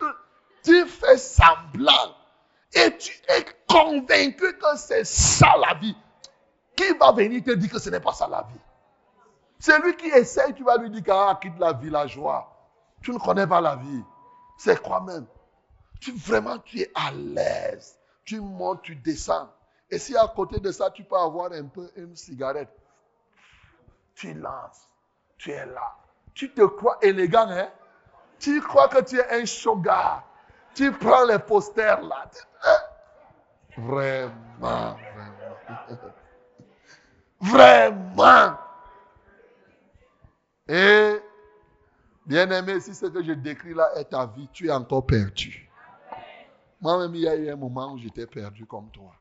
tu fais semblant. Et tu es convaincu que c'est ça la vie. Qui va venir te dire que ce n'est pas ça la vie? Celui qui essaye, tu vas lui dire ah, quitte la vie, la joie. Tu ne connais pas la vie. C'est quoi même? Tu, Vraiment, tu es à l'aise. Tu montes, tu descends. Et si à côté de ça, tu peux avoir un peu une cigarette, tu lances. Tu es là. Tu te crois élégant, hein? Tu crois que tu es un shogun. Tu prends les posters là. Vraiment, vraiment. Vraiment. Et, bien aimé, si ce que je décris là est ta vie, tu es encore perdu. Moi-même, il y a eu un moment où j'étais perdu comme toi.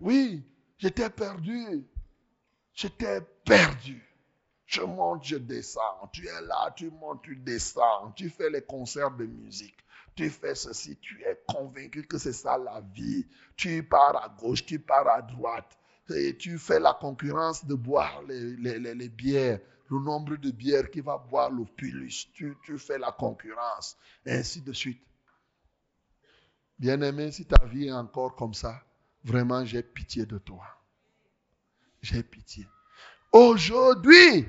Oui, j'étais perdu. J'étais perdu. Je monte, je descends. Tu es là, tu montes, tu descends. Tu fais les concerts de musique. Tu fais ceci, tu es convaincu que c'est ça la vie. Tu pars à gauche, tu pars à droite. Et tu fais la concurrence de boire les, les, bières, le nombre de bières qui va boire le plus. Tu, tu fais la concurrence, et ainsi de suite. Bien-aimé, si ta vie est encore comme ça, vraiment, j'ai pitié de toi. J'ai pitié. Aujourd'hui,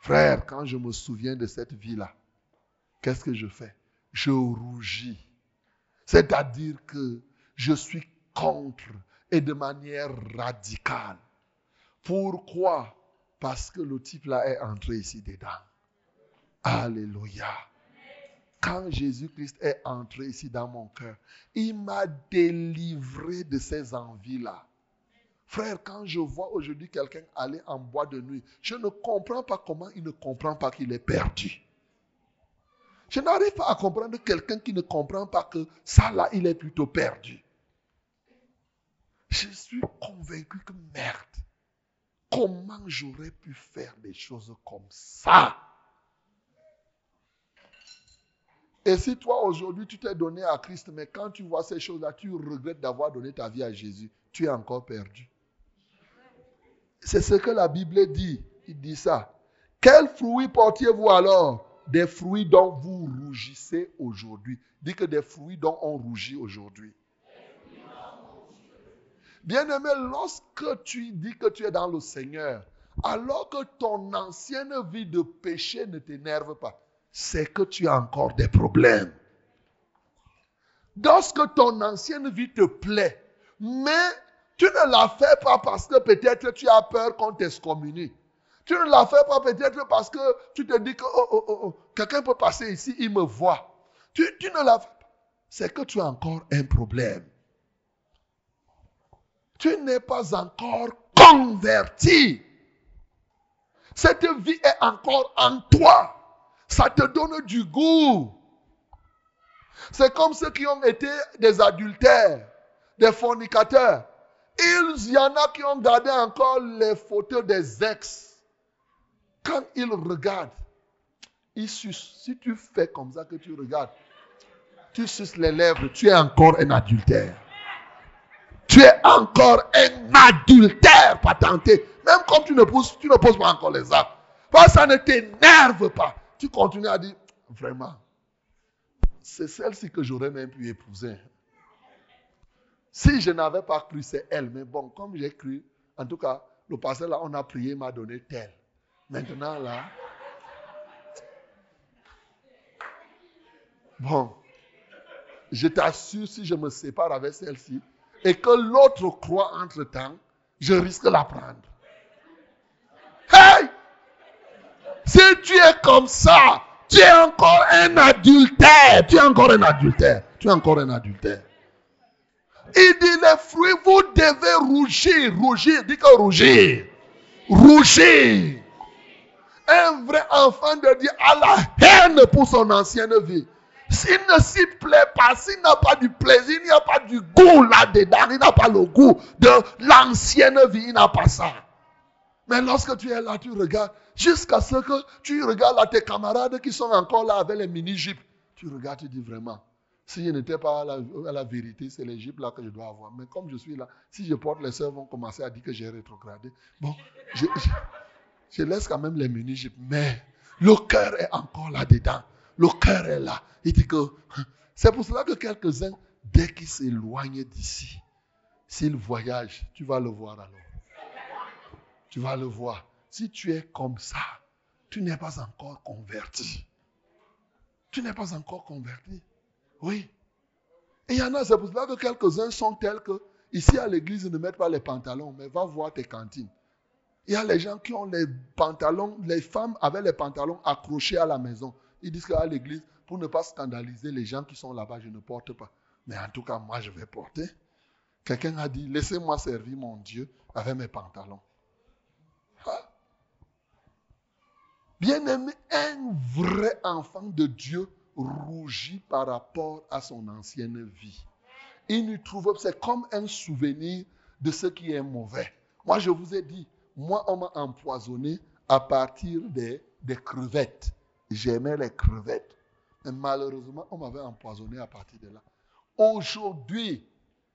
frère, quand je me souviens de cette vie-là, qu'est-ce que je fais? Je rougis. C'est-à-dire que je suis contre et de manière radicale. Pourquoi? Parce que le type-là est entré ici dedans. Alléluia. Quand Jésus-Christ est entré ici dans mon cœur, il m'a délivré de ces envies-là. Frère, quand je vois aujourd'hui quelqu'un aller en bois de nuit, je ne comprends pas comment il ne comprend pas qu'il est perdu. Je n'arrive pas à comprendre quelqu'un qui ne comprend pas que ça là, il est plutôt perdu. Je suis convaincu que merde, comment j'aurais pu faire des choses comme ça? Et si toi aujourd'hui tu t'es donné à Christ, mais quand tu vois ces choses-là, tu regrettes d'avoir donné ta vie à Jésus, tu es encore perdu. C'est ce que la Bible dit. Il dit ça. Quels fruits portiez-vous alors? Des fruits dont vous rougissez aujourd'hui. Dit que des fruits dont on rougit aujourd'hui. Bien-aimé, lorsque tu dis que tu es dans le Seigneur, alors que ton ancienne vie de péché ne t'énerve pas, c'est que tu as encore des problèmes. Lorsque ton ancienne vie te plaît, mais tu ne la fais pas parce que peut-être tu as peur qu'on t'excommunie. Tu ne la fais pas peut-être parce que tu te dis que oh, oh, oh, oh quelqu'un peut passer ici, il me voit. Tu, tu ne la fais pas. C'est que tu as encore un problème. Tu n'es pas encore converti. Cette vie est encore en toi. Ça te donne du goût. C'est comme ceux qui ont été des adultères, des fornicateurs. Il y en a qui ont gardé encore les photos des ex. Quand ils regardent, ils Si tu fais comme ça que tu regardes, tu suces les lèvres, tu es encore un adultère. Tu es encore un adultère patenté. Même comme tu ne poses, tu ne poses pas encore les actes. Parce ça ne t'énerve pas. Tu continues à dire, vraiment, c'est celle-ci que j'aurais même pu épouser. Si je n'avais pas cru, c'est elle. Mais bon, comme j'ai cru, en tout cas, le pasteur là, on a prié, m'a donné tel. Maintenant là, bon, je t'assure, si je me sépare avec celle-ci et que l'autre croit entre-temps, je risque la prendre. Hey! Si tu es comme ça, tu es encore un adultère. Tu es encore un adultère. Tu es encore un adultère. Il dit les fruits, vous devez rougir. Rougir, dis que rougir. Rougir. Un vrai enfant de Dieu a la haine pour son ancienne vie. S'il ne s'y plaît pas, s'il n'a pas du plaisir, il n'y a pas du goût là-dedans, il n'a pas le goût de l'ancienne vie, il n'a pas ça. Mais lorsque tu es là, tu regardes, jusqu'à ce que tu regardes tes camarades qui sont encore là avec les mini-jupes. Tu regardes, tu dis vraiment, si je n'étais pas à la, vérité, c'est les jupes là que je dois avoir. Mais comme je suis là, si je porte les sœurs vont commencer à dire que j'ai rétrogradé. Bon, je, je laisse quand même les mini-jupes. Mais le cœur est encore là-dedans. Le cœur est là. Il dit que c'est pour cela que quelques-uns, dès qu'ils s'éloignent d'ici, s'ils voyagent, tu vas le voir alors. Tu vas le voir. Si tu es comme ça, tu n'es pas encore converti. Tu n'es pas encore converti. Oui. Et il y en a, c'est pour cela que quelques-uns sont tels que, ici à l'église, ils ne mettent pas les pantalons, mais va voir tes cantines. Il y a les gens qui ont les pantalons, les femmes avec les pantalons accrochés à la maison. Ils disent qu'à l'église, pour ne pas scandaliser les gens qui sont là-bas, je ne porte pas. Mais en tout cas, moi, je vais porter. Quelqu'un a dit, laissez-moi servir mon Dieu avec mes pantalons. Ah. Bien-aimé, un vrai enfant de Dieu rougit par rapport à son ancienne vie. Il nous trouve, c'est comme un souvenir de ce qui est mauvais. Moi, je vous ai dit, moi, on m'a empoisonné à partir des, des crevettes. J'aimais les crevettes. Mais malheureusement, on m'avait empoisonné à partir de là. Aujourd'hui,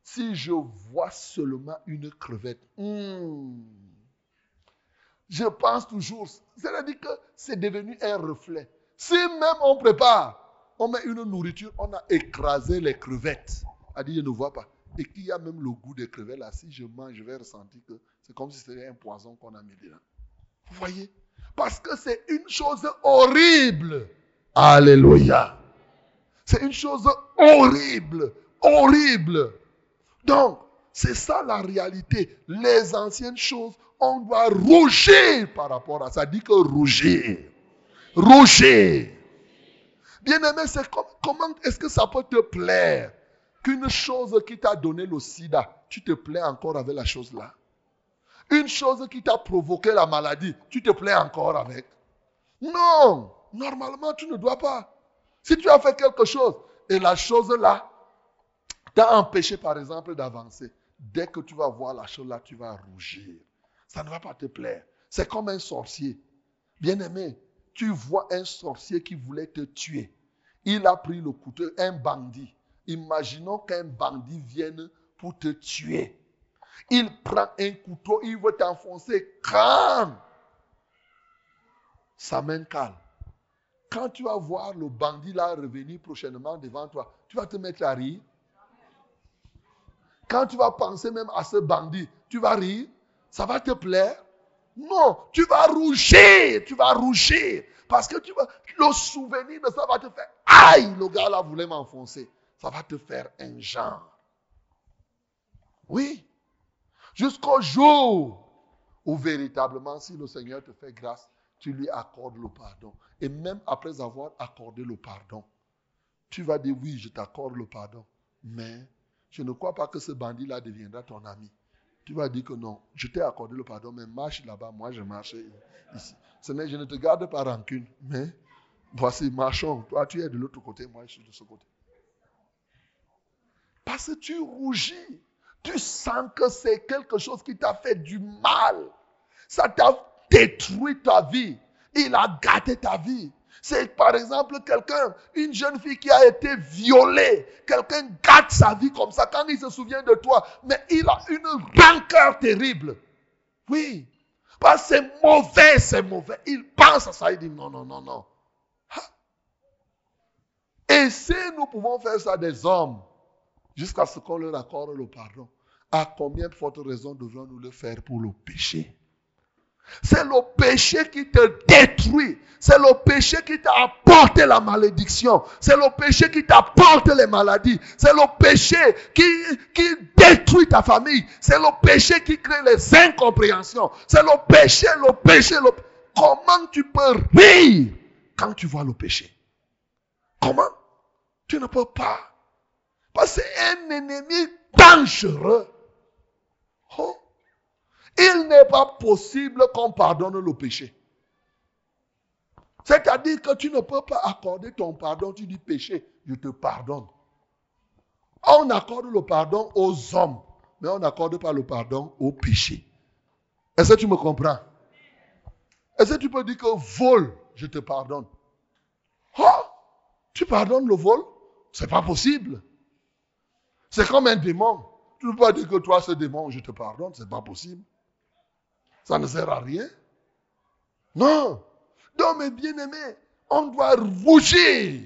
si je vois seulement une crevette, hmm, je pense toujours, c'est-à-dire que c'est devenu un reflet. Si même on prépare, on met une nourriture, on a écrasé les crevettes. A dit, je ne vois pas. Et qu'il y a même le goût des crevettes là, si je mange, je vais ressentir que c'est comme si c'était un poison qu'on a mis dedans. Vous voyez? Parce que c'est une chose horrible. Alléluia. C'est une chose horrible, horrible. Donc, c'est ça la réalité. Les anciennes choses, on doit rougir par rapport à ça. Dit que rougir. Rougir. Bien-aimé, comment est-ce que ça peut te plaire qu'une chose qui t'a donné le sida, tu te plais encore avec la chose là une chose qui t'a provoqué la maladie, tu te plais encore avec Non, normalement tu ne dois pas. Si tu as fait quelque chose et la chose là t'a empêché par exemple d'avancer, dès que tu vas voir la chose là, tu vas rougir. Ça ne va pas te plaire. C'est comme un sorcier. Bien-aimé, tu vois un sorcier qui voulait te tuer. Il a pris le couteau, un bandit. Imaginons qu'un bandit vienne pour te tuer. Il prend un couteau, il veut t'enfoncer. Quand sa main calme. Quand tu vas voir le bandit là revenir prochainement devant toi, tu vas te mettre à rire. Quand tu vas penser même à ce bandit, tu vas rire. Ça va te plaire? Non, tu vas rougir, tu vas rougir. Parce que tu vas, le souvenir de ça va te faire, aïe, le gars là voulait m'enfoncer. Ça va te faire un genre. Oui. Jusqu'au jour où véritablement, si le Seigneur te fait grâce, tu lui accordes le pardon. Et même après avoir accordé le pardon, tu vas dire oui, je t'accorde le pardon. Mais je ne crois pas que ce bandit-là deviendra ton ami. Tu vas dire que non, je t'ai accordé le pardon, mais marche là-bas, moi je marche ici. Je ne te garde pas rancune, mais voici, marchons. Toi, tu es de l'autre côté, moi je suis de ce côté. Parce que tu rougis tu sens que c'est quelque chose qui t'a fait du mal. Ça t'a détruit ta vie. Il a gâté ta vie. C'est par exemple quelqu'un, une jeune fille qui a été violée. Quelqu'un gâte sa vie comme ça quand il se souvient de toi. Mais il a une rancœur terrible. Oui. Parce que c'est mauvais, c'est mauvais. Il pense à ça, il dit non, non, non, non. Et si nous pouvons faire ça des hommes, jusqu'à ce qu'on leur accorde le pardon. À combien de fortes raisons devons-nous le faire pour le péché? C'est le péché qui te détruit. C'est le péché qui t'a apporté la malédiction. C'est le péché qui t'apporte les maladies. C'est le péché qui, qui détruit ta famille. C'est le péché qui crée les incompréhensions. C'est le péché, le péché, le... Comment tu peux rire quand tu vois le péché? Comment? Tu ne peux pas. Parce un ennemi dangereux. Oh. Il n'est pas possible qu'on pardonne le péché. C'est-à-dire que tu ne peux pas accorder ton pardon. Tu dis péché, je te pardonne. On accorde le pardon aux hommes, mais on n'accorde pas le pardon au péché. Est-ce que tu me comprends? Est-ce que tu peux dire que vol, je te pardonne? Oh, tu pardonnes le vol? C'est pas possible. C'est comme un démon. Tu ne peux pas dire que toi, ce démon, je te pardonne. C'est pas possible. Ça ne sert à rien. Non. Donc, mes bien-aimés, on doit rougir.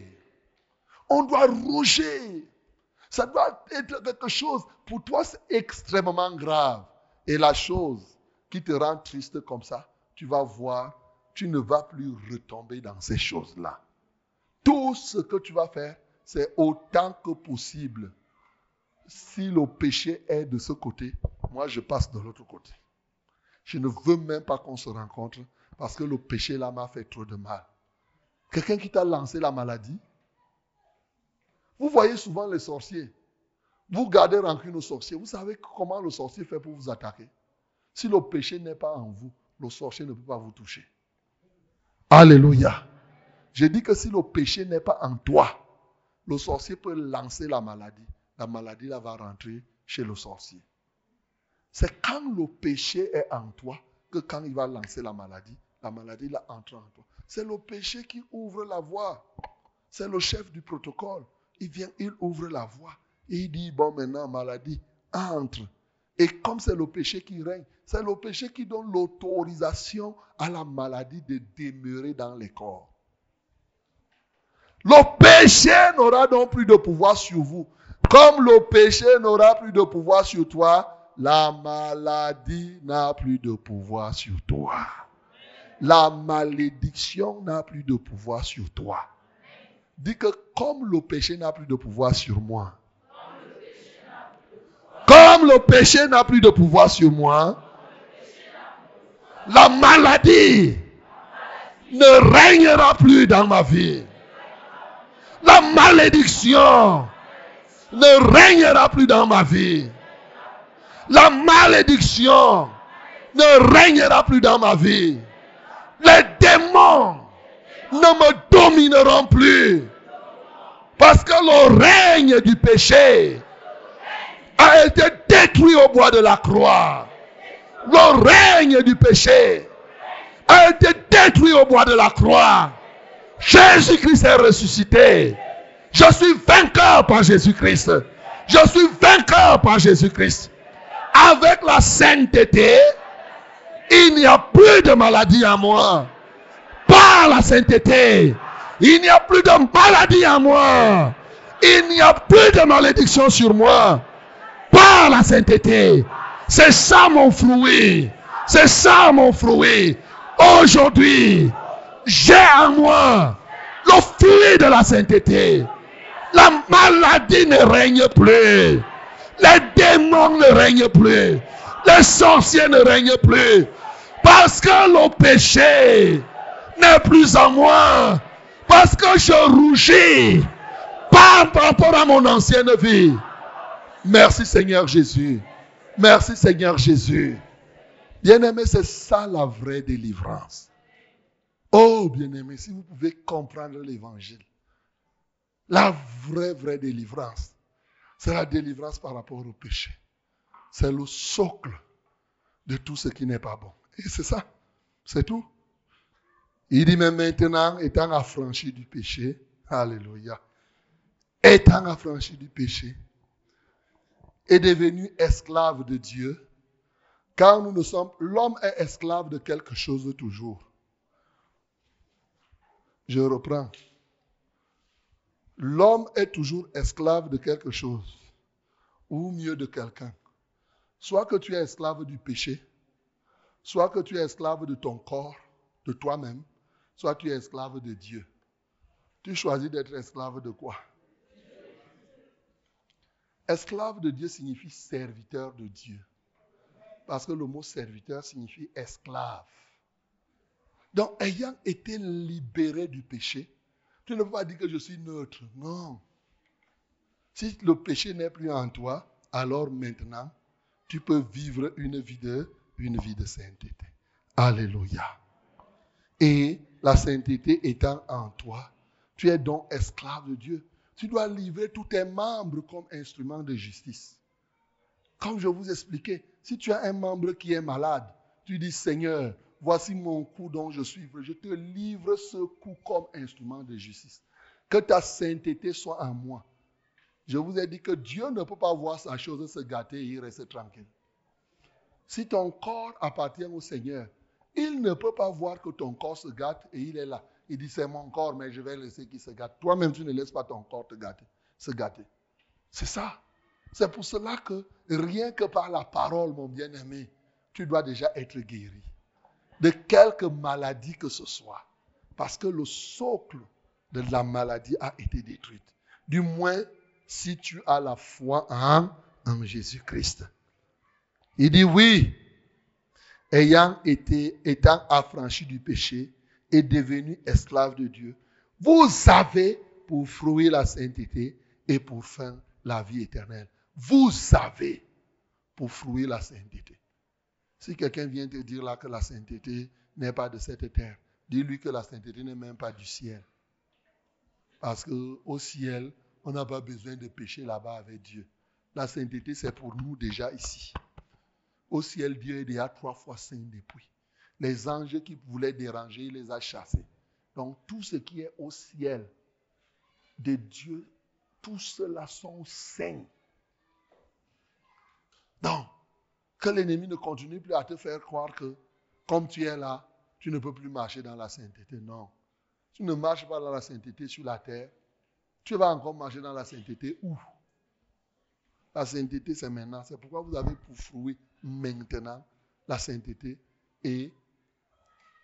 On doit rougir. Ça doit être quelque chose. Pour toi, c'est extrêmement grave. Et la chose qui te rend triste comme ça, tu vas voir, tu ne vas plus retomber dans ces choses-là. Tout ce que tu vas faire, c'est autant que possible. Si le péché est de ce côté, moi je passe de l'autre côté. Je ne veux même pas qu'on se rencontre parce que le péché là m'a fait trop de mal. Quelqu'un qui t'a lancé la maladie. Vous voyez souvent les sorciers. Vous gardez rancune aux sorciers. Vous savez comment le sorcier fait pour vous attaquer. Si le péché n'est pas en vous, le sorcier ne peut pas vous toucher. Alléluia. Je dis que si le péché n'est pas en toi, le sorcier peut lancer la maladie. La maladie là va rentrer chez le sorcier. C'est quand le péché est en toi que quand il va lancer la maladie, la maladie là entre en toi. C'est le péché qui ouvre la voie. C'est le chef du protocole. Il vient, il ouvre la voie. Et il dit, bon maintenant, maladie, entre. Et comme c'est le péché qui règne, c'est le péché qui donne l'autorisation à la maladie de demeurer dans les corps. Le péché n'aura donc plus de pouvoir sur vous. Comme le péché n'aura plus de pouvoir sur toi, la maladie n'a plus de pouvoir sur toi. La malédiction n'a plus de pouvoir sur toi. Dis que comme le péché n'a plus de pouvoir sur moi, comme le péché n'a plus de pouvoir sur moi, la maladie ne règnera plus dans ma vie. La malédiction ne règnera plus dans ma vie. La malédiction ne règnera plus dans ma vie. Les démons ne me domineront plus. Parce que le règne du péché a été détruit au bois de la croix. Le règne du péché a été détruit au bois de la croix. Jésus-Christ est ressuscité. Je suis vainqueur par Jésus-Christ. Je suis vainqueur par Jésus-Christ. Avec la sainteté, il n'y a plus de maladie en moi. Par la sainteté, il n'y a plus de maladie en moi. Il n'y a plus de malédiction sur moi. Par la sainteté. C'est ça mon fruit. C'est ça mon fruit. Aujourd'hui, j'ai en moi le fruit de la sainteté. La maladie ne règne plus. Les démons ne règnent plus. Les sorciers ne règnent plus. Parce que le péché n'est plus en moi. Parce que je rougis par rapport à mon ancienne vie. Merci Seigneur Jésus. Merci Seigneur Jésus. Bien-aimé, c'est ça la vraie délivrance. Oh, bien-aimé, si vous pouvez comprendre l'évangile, la vraie, vraie délivrance, c'est la délivrance par rapport au péché. C'est le socle de tout ce qui n'est pas bon. Et c'est ça. C'est tout. Il dit, mais maintenant, étant affranchi du péché, Alléluia, étant affranchi du péché, est devenu esclave de Dieu, car nous ne sommes, l'homme est esclave de quelque chose toujours. Je reprends. L'homme est toujours esclave de quelque chose, ou mieux de quelqu'un. Soit que tu es esclave du péché, soit que tu es esclave de ton corps, de toi-même, soit tu es esclave de Dieu. Tu choisis d'être esclave de quoi? Esclave de Dieu signifie serviteur de Dieu. Parce que le mot serviteur signifie esclave. Donc, ayant été libéré du péché, tu ne peux pas dire que je suis neutre. Non. Si le péché n'est plus en toi, alors maintenant, tu peux vivre une vie de, une vie de sainteté. Alléluia. Et la sainteté étant en toi, tu es donc esclave de Dieu. Tu dois livrer tous tes membres comme instruments de justice. Comme je vous expliquais, si tu as un membre qui est malade, tu dis Seigneur, voici mon cou dont je suis. Je te livre ce cou comme instrument de justice. Que ta sainteté soit en moi. Je vous ai dit que Dieu ne peut pas voir sa chose se gâter et y rester tranquille. Si ton corps appartient au Seigneur, il ne peut pas voir que ton corps se gâte et il est là. Il dit, c'est mon corps, mais je vais laisser qu'il se gâte. Toi-même, tu ne laisses pas ton corps te gâter, se gâter. C'est ça. C'est pour cela que rien que par la parole, mon bien-aimé, tu dois déjà être guéri. De quelque maladie que ce soit. Parce que le socle de la maladie a été détruit. Du moins, si tu as la foi en, Jésus-Christ. Il dit oui, ayant été, étant affranchi du péché et devenu esclave de Dieu, vous avez pour fruit la sainteté et pour fin la vie éternelle. Vous savez pour fruit la sainteté. Si quelqu'un vient te dire là que la sainteté n'est pas de cette terre, dis-lui que la sainteté n'est même pas du ciel. Parce qu'au ciel, on n'a pas besoin de pécher là-bas avec Dieu. La sainteté, c'est pour nous déjà ici. Au ciel, Dieu est déjà trois fois saint depuis. Les anges qui voulaient déranger, il les a chassés. Donc tout ce qui est au ciel de Dieu, tout cela sont saints. Donc, que l'ennemi ne continue plus à te faire croire que comme tu es là, tu ne peux plus marcher dans la sainteté. Non. Tu ne marches pas dans la sainteté sur la terre. Tu vas encore marcher dans la sainteté où? La sainteté, c'est maintenant. C'est pourquoi vous avez pour fruit maintenant la sainteté et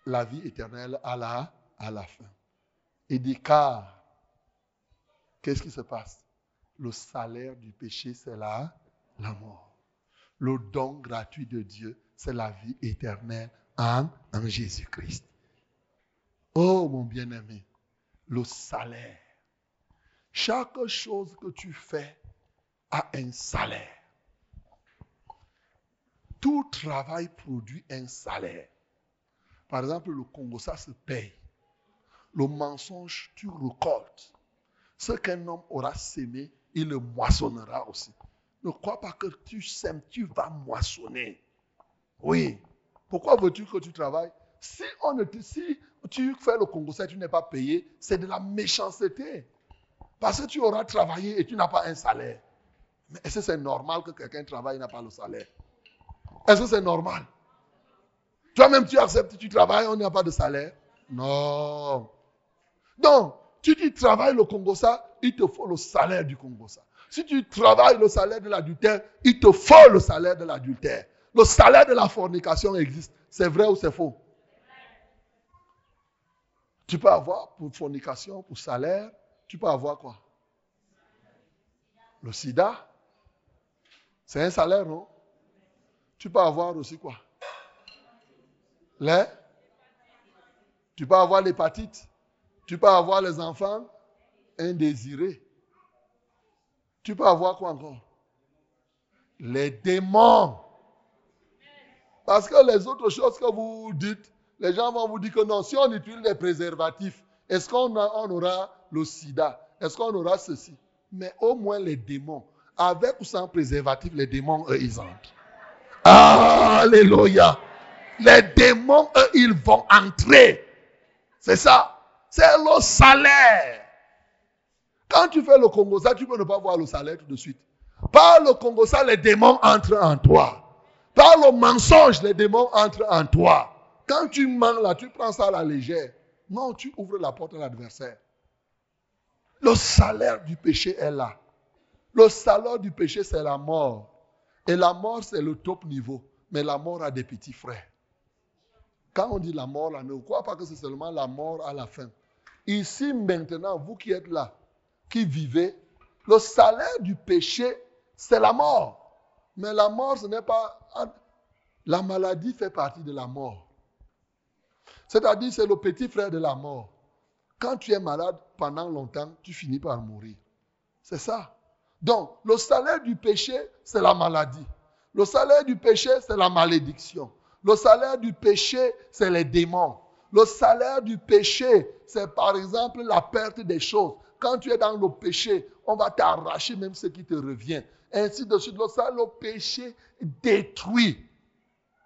la vie éternelle à la, à la fin. Et dit car, qu'est-ce qui se passe? Le salaire du péché, c'est la mort. Le don gratuit de Dieu, c'est la vie éternelle en, en Jésus-Christ. Oh mon bien-aimé, le salaire. Chaque chose que tu fais a un salaire. Tout travail produit un salaire. Par exemple, le Congo, ça se paye. Le mensonge, tu récoltes. Ce qu'un homme aura sémé, il le moissonnera aussi. Ne crois pas que tu sèmes, tu vas moissonner. Oui. Pourquoi veux-tu que tu travailles? Si, on ne si tu fais le Congo, ça, tu n'es pas payé, c'est de la méchanceté. Parce que tu auras travaillé et tu n'as pas un salaire. Mais est-ce que c'est normal que quelqu'un travaille et n'a pas le salaire? Est-ce que c'est normal? Toi-même, tu acceptes, tu travailles, on n'a pas de salaire Non. Donc, si tu travailles le Congo ça, il te faut le salaire du Congo ça. Si tu travailles le salaire de l'adultère, il te faut le salaire de l'adultère. Le salaire de la fornication existe. C'est vrai ou c'est faux? Tu peux avoir pour fornication, pour salaire, tu peux avoir quoi? Le sida. C'est un salaire, non? Tu peux avoir aussi quoi? Les? Tu peux avoir l'hépatite. Tu peux avoir les enfants indésirés. Tu peux avoir quoi encore? Les démons. Parce que les autres choses que vous dites, les gens vont vous dire que non, si on utilise les préservatifs, est-ce qu'on aura le sida? Est-ce qu'on aura ceci? Mais au moins les démons, avec ou sans préservatif, les démons, eux, ils entrent. Alléluia. Les démons, eux, ils vont entrer. C'est ça. C'est le salaire. Quand tu fais le Congo, ça, tu peux ne pas voir le salaire tout de suite. Par le Congo, ça, les démons entrent en toi. Par le mensonge, les démons entrent en toi. Quand tu mens là, tu prends ça à la légère. Non, tu ouvres la porte à l'adversaire. Le salaire du péché est là. Le salaire du péché, c'est la mort. Et la mort, c'est le top niveau. Mais la mort a des petits frères. Quand on dit la mort, là, ne crois pas que c'est seulement la mort à la fin. Ici, maintenant, vous qui êtes là, qui vivez, le salaire du péché, c'est la mort. Mais la mort, ce n'est pas... La maladie fait partie de la mort. C'est-à-dire, c'est le petit frère de la mort. Quand tu es malade pendant longtemps, tu finis par mourir. C'est ça. Donc, le salaire du péché, c'est la maladie. Le salaire du péché, c'est la malédiction. Le salaire du péché, c'est les démons. Le salaire du péché, c'est par exemple la perte des choses. Quand tu es dans le péché, on va t'arracher même ce qui te revient. Ainsi de suite. Le salaire, le péché détruit.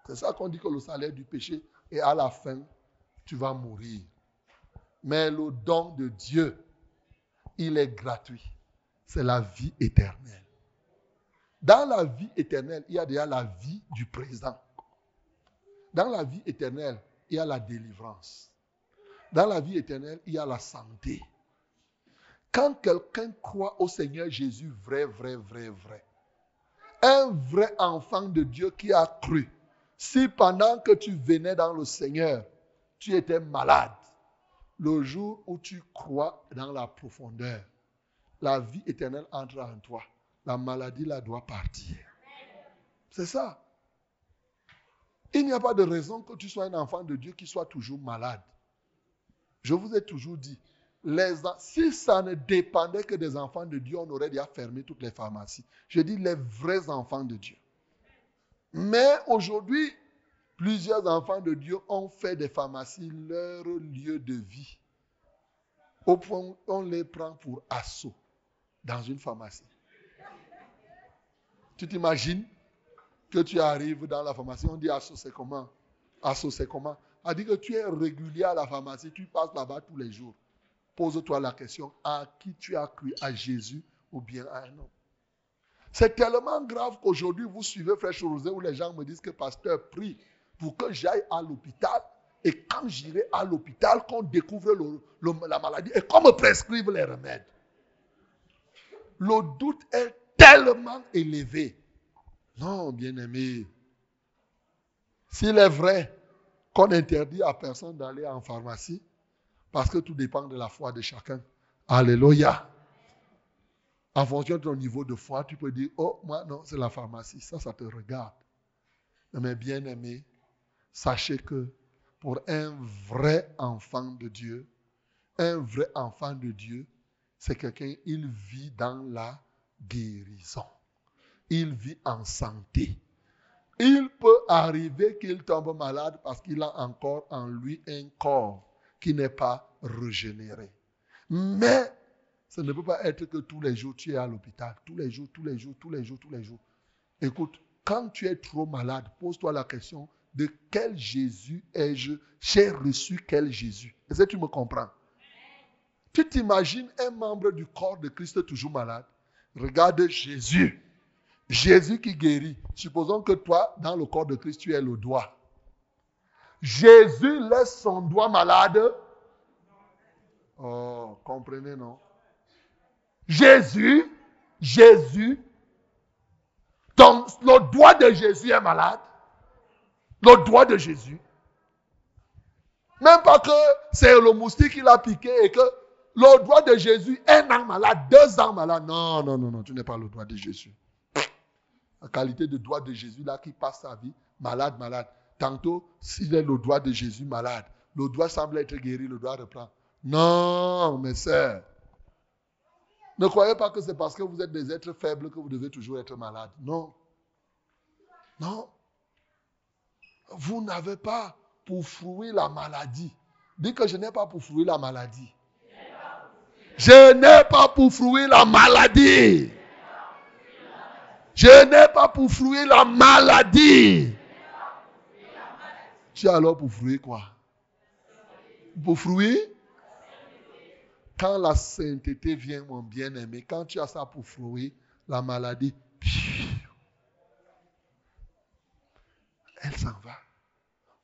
C'est ça qu'on dit que le salaire du péché est à la fin, tu vas mourir. Mais le don de Dieu, il est gratuit. C'est la vie éternelle. Dans la vie éternelle, il y a déjà la vie du présent. Dans la vie éternelle, il y a la délivrance. Dans la vie éternelle, il y a la santé. Quand quelqu'un croit au Seigneur Jésus, vrai, vrai, vrai, vrai, un vrai enfant de Dieu qui a cru, si pendant que tu venais dans le Seigneur, tu étais malade, le jour où tu crois dans la profondeur, la vie éternelle entre en toi. La maladie là doit partir. C'est ça. Il n'y a pas de raison que tu sois un enfant de Dieu qui soit toujours malade. Je vous ai toujours dit, si ça ne dépendait que des enfants de Dieu, on aurait déjà fermé toutes les pharmacies. Je dis les vrais enfants de Dieu. Mais aujourd'hui, plusieurs enfants de Dieu ont fait des pharmacies leur lieu de vie. Au point où on les prend pour assaut dans une pharmacie. Tu t'imagines que tu arrives dans la pharmacie, on dit assaut c'est comment? Assaut c'est comment? On dit que tu es régulier à la pharmacie, tu passes là-bas tous les jours. Pose-toi la question, à qui tu as cru? À Jésus ou bien à un homme? C'est tellement grave qu'aujourd'hui, vous suivez Frère Rosé où les gens me disent que pasteur prie pour que j'aille à l'hôpital. Et quand j'irai à l'hôpital, qu'on découvre la maladie et qu'on me prescrive les remèdes. Le doute est tellement élevé. Non, bien-aimé. S'il est vrai qu'on interdit à personne d'aller en pharmacie, parce que tout dépend de la foi de chacun. Alléluia. En fonction de ton niveau de foi, tu peux dire, oh, moi, non, c'est la pharmacie. Ça, ça te regarde. Mais bien aimé, sachez que pour un vrai enfant de Dieu, un vrai enfant de Dieu, c'est quelqu'un, il vit dans la guérison. Il vit en santé. Il peut arriver qu'il tombe malade parce qu'il a encore en lui un corps qui n'est pas régénéré. Mais ce ne peut pas être que tous les jours tu es à l'hôpital. Tous les jours, tous les jours, tous les jours, tous les jours. Écoute, quand tu es trop malade, pose-toi la question de quel Jésus ai-je J'ai reçu quel Jésus Est-ce que tu me comprends? Tu t'imagines un membre du corps de Christ toujours malade? Regarde Jésus. Jésus qui guérit. Supposons que toi, dans le corps de Christ, tu es le doigt. Jésus laisse son doigt malade. Oh, comprenez, non? Jésus, Jésus, ton, le doigt de Jésus est malade. Le doigt de Jésus. Même pas que c'est le moustique qui l'a piqué et que le doigt de Jésus, un an malade, deux ans malade. Non, non, non, non, tu n'es pas le doigt de Jésus. La qualité de doigt de Jésus là qui passe sa vie, malade, malade. Tantôt, s'il est le doigt de Jésus malade, le doigt semble être guéri, le doigt reprend. Non, mes sœurs. Ne croyez pas que c'est parce que vous êtes des êtres faibles que vous devez toujours être malade. Non. Non. Vous n'avez pas pour fruit la maladie. Dis que je n'ai pas pour fruit la maladie. Je n'ai pas pour fruit la maladie. Je n'ai pas pour fruit la maladie. Tu as alors pour fruit quoi? Pour fruit? Quand la sainteté vient, mon bien-aimé, quand tu as ça pour fruit, la maladie, elle s'en va.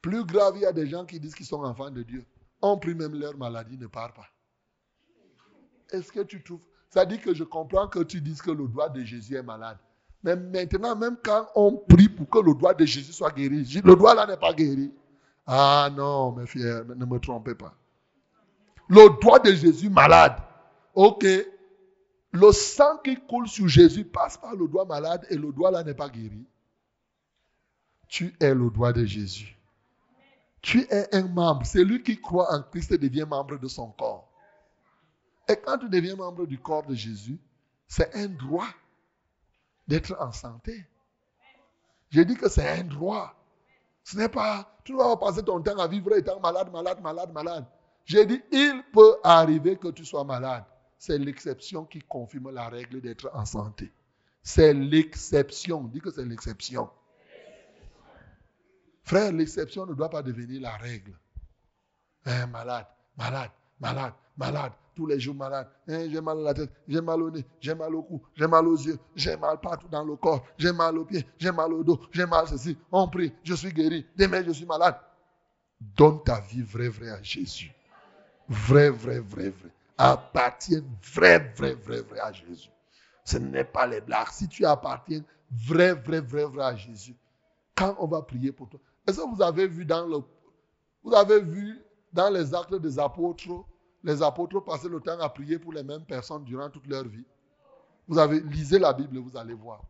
Plus grave, il y a des gens qui disent qu'ils sont enfants de Dieu. On prie même leur maladie ne part pas. Est-ce que tu trouves? Ça dit que je comprends que tu dises que le doigt de Jésus est malade. Mais maintenant, même quand on prie pour que le doigt de Jésus soit guéri, le doigt là n'est pas guéri. Ah non, mes frères, ne me trompez pas. Le doigt de Jésus malade. Ok. Le sang qui coule sur Jésus passe par le doigt malade et le doigt là n'est pas guéri. Tu es le doigt de Jésus. Tu es un membre. C'est lui qui croit en Christ devient membre de son corps. Et quand tu deviens membre du corps de Jésus, c'est un droit d'être en santé. J'ai dit que c'est un droit. Ce n'est pas, tu pas passer ton temps à vivre étant malade, malade, malade, malade. J'ai dit, il peut arriver que tu sois malade. C'est l'exception qui confirme la règle d'être en santé. C'est l'exception. Dis que c'est l'exception. Frère, l'exception ne doit pas devenir la règle. Hein, malade, malade, malade, malade, tous les jours malade. Hein, j'ai mal à la tête, j'ai mal au nez, j'ai mal au cou, j'ai mal aux yeux, j'ai mal partout dans le corps, j'ai mal aux pieds, j'ai mal au dos, j'ai mal ceci. On prie, je suis guéri. Demain, je suis malade. Donne ta vie vrai, vrai à Jésus. Vrai, vrai, vrai, vrai. Appartiens vrai, vrai, vrai, vrai à Jésus. Ce n'est pas les blagues. Si tu appartiens vrai, vrai, vrai, vrai à Jésus, quand on va prier pour toi. Est-ce que vous avez vu dans le, vous avez vu dans les actes des apôtres, les apôtres passaient le temps à prier pour les mêmes personnes durant toute leur vie? Vous avez lisez la Bible, vous allez voir.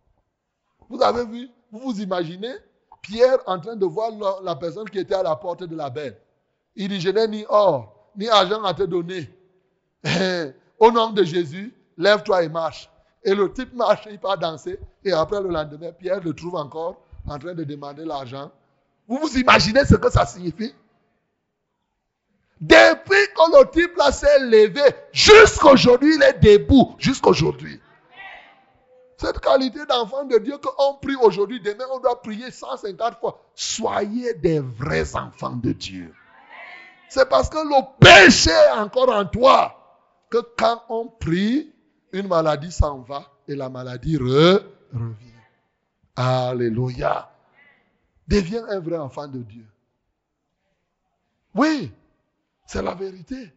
Vous avez vu, vous vous imaginez Pierre en train de voir la, la personne qui était à la porte de la belle. Il dit, je n'ai ni or, ni argent à te donner. Au nom de Jésus, lève-toi et marche. Et le type marche, il part danser. Et après le lendemain, Pierre le trouve encore en train de demander l'argent. Vous vous imaginez ce que ça signifie? Depuis que le type là s'est levé, jusqu'aujourd'hui, il est debout. Jusqu'aujourd'hui. Cette qualité d'enfant de Dieu qu'on prie aujourd'hui, demain on doit prier 150 fois. Soyez des vrais enfants de Dieu. C'est parce que le péché est encore en toi que quand on prie, une maladie s'en va et la maladie revient. Alléluia. Deviens un vrai enfant de Dieu. Oui, c'est la vérité.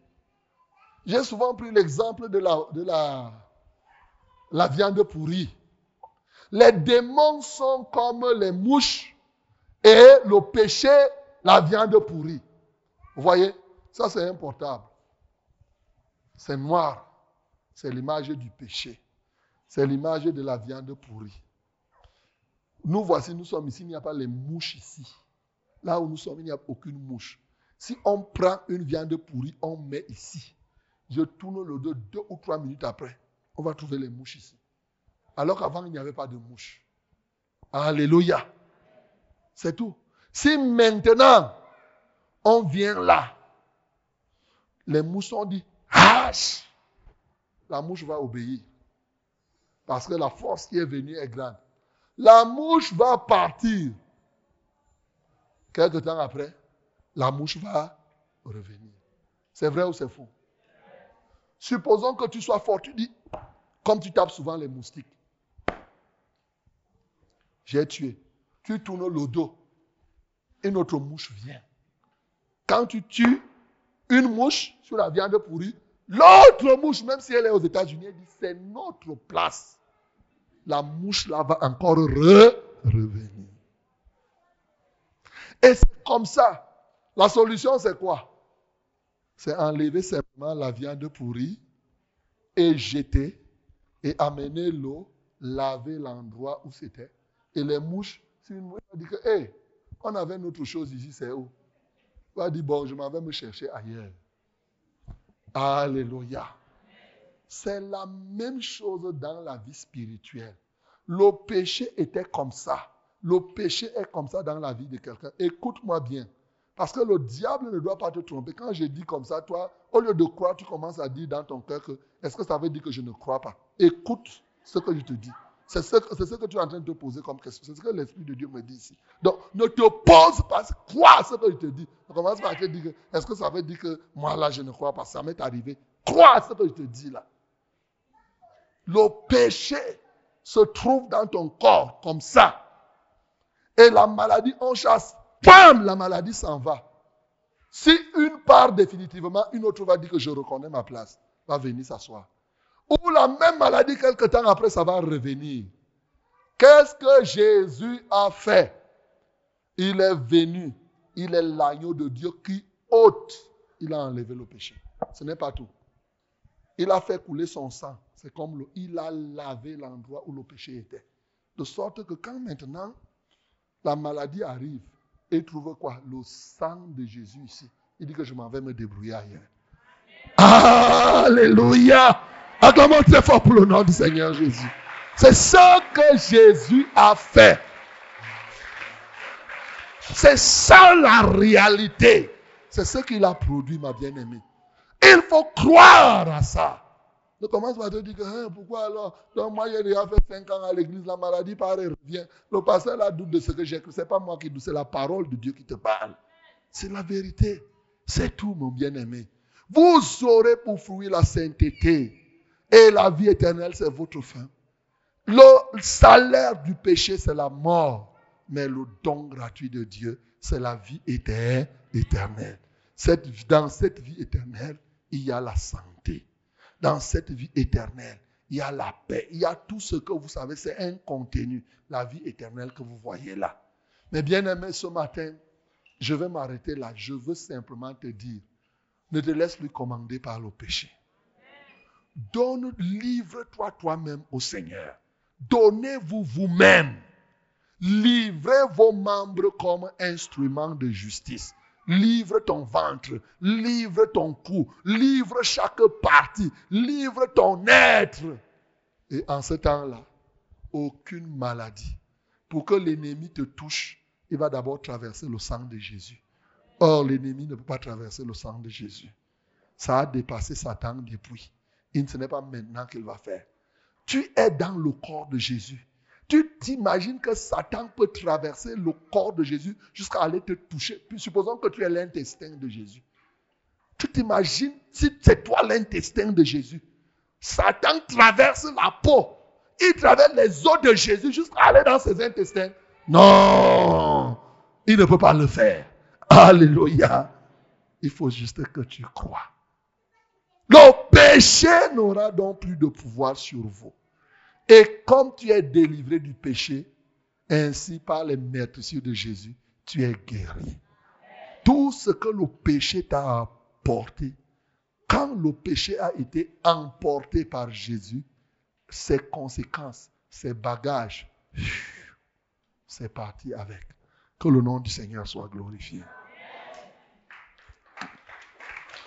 J'ai souvent pris l'exemple de, la, de la, la viande pourrie. Les démons sont comme les mouches et le péché, la viande pourrie. Vous voyez, ça c'est importable. C'est noir. C'est l'image du péché. C'est l'image de la viande pourrie. Nous voici, nous sommes ici, il n'y a pas les mouches ici. Là où nous sommes, il n'y a aucune mouche. Si on prend une viande pourrie, on met ici. Je tourne le dos deux ou trois minutes après, on va trouver les mouches ici. Alors qu'avant, il n'y avait pas de mouches. Alléluia. C'est tout. Si maintenant, on vient là, les mouches ont dit, hache, la mouche va obéir. Parce que la force qui est venue est grande la mouche va partir. Quelque temps après, la mouche va revenir. C'est vrai ou c'est faux? Supposons que tu sois fort, tu dis, comme tu tapes souvent les moustiques. J'ai tué. Tu tournes le dos. Une autre mouche vient. Quand tu tues une mouche sur la viande pourrie, l'autre mouche, même si elle est aux États-Unis, dit, c'est notre place la mouche là va encore revenir. Et c'est comme ça. La solution, c'est quoi? C'est enlever simplement la viande pourrie et jeter et amener l'eau, laver l'endroit où c'était. Et les mouches, si une mouche dit que, hé, on avait une autre chose ici, c'est où? Va dire, bon, je m'en vais me chercher ailleurs? Alléluia. C'est la même chose dans la vie spirituelle. Le péché était comme ça. Le péché est comme ça dans la vie de quelqu'un. Écoute-moi bien. Parce que le diable ne doit pas te tromper. Quand je dis comme ça, toi, au lieu de croire, tu commences à dire dans ton cœur que est-ce que ça veut dire que je ne crois pas? Écoute ce que je te dis. C'est ce, que tu es en train de te poser comme question. C'est ce que l'Esprit de Dieu me dit ici. Donc, ne te pose pas, crois ce que je te dis. On commence par te dire est-ce que ça veut dire que moi là, je ne crois pas? Ça m'est arrivé. Crois ce que je te dis là. Le péché se trouve dans ton corps comme ça. Et la maladie, on chasse, bam, la maladie s'en va. Si une part définitivement, une autre va dire que je reconnais ma place, va venir s'asseoir. Ou la même maladie, quelque temps après, ça va revenir. Qu'est-ce que Jésus a fait? Il est venu. Il est l'agneau de Dieu qui ôte. Il a enlevé le péché. Ce n'est pas tout. Il a fait couler son sang c'est comme le, il a lavé l'endroit où le péché était. De sorte que quand maintenant la maladie arrive, il trouve quoi? Le sang de Jésus ici. Il dit que je m'en vais me débrouiller ailleurs. Alléluia. Acclamons très fort pour le nom du Seigneur Jésus. C'est ce que Jésus a fait. C'est ça la réalité. C'est ce qu'il a produit, ma bien-aimée. Il faut croire à ça. Ne commence pas à te dire que hein, pourquoi alors? Donc moi j'ai déjà fait 5 ans à l'église, la maladie paraît revient. Le pasteur a doute de ce que j'ai cru. Ce n'est pas moi qui doute, c'est la parole de Dieu qui te parle. C'est la vérité. C'est tout, mon bien-aimé. Vous aurez pour fruit la sainteté. Et la vie éternelle, c'est votre fin. Le salaire du péché, c'est la mort. Mais le don gratuit de Dieu, c'est la vie éternelle. Cette, dans cette vie éternelle, il y a la santé. Dans cette vie éternelle, il y a la paix. Il y a tout ce que vous savez, c'est un contenu. La vie éternelle que vous voyez là. Mais bien aimé, ce matin, je vais m'arrêter là. Je veux simplement te dire, ne te laisse plus commander par le péché. Donne, livre-toi toi-même au Seigneur. Donnez-vous vous-même. Livrez vos membres comme instruments de justice. Livre ton ventre, livre ton cou, livre chaque partie, livre ton être. Et en ce temps-là, aucune maladie. Pour que l'ennemi te touche, il va d'abord traverser le sang de Jésus. Or, l'ennemi ne peut pas traverser le sang de Jésus. Ça a dépassé Satan depuis. Ce n'est pas maintenant qu'il va faire. Tu es dans le corps de Jésus. Tu t'imagines que Satan peut traverser le corps de Jésus jusqu'à aller te toucher. Puis supposons que tu es l'intestin de Jésus. Tu t'imagines si c'est toi l'intestin de Jésus. Satan traverse la peau. Il traverse les os de Jésus jusqu'à aller dans ses intestins. Non, il ne peut pas le faire. Alléluia. Il faut juste que tu crois. Péché n'aura donc plus de pouvoir sur vous. Et comme tu es délivré du péché, ainsi par les meurtrissures de Jésus, tu es guéri. Tout ce que le péché t'a apporté, quand le péché a été emporté par Jésus, ses conséquences, ses bagages, c'est parti avec. Que le nom du Seigneur soit glorifié.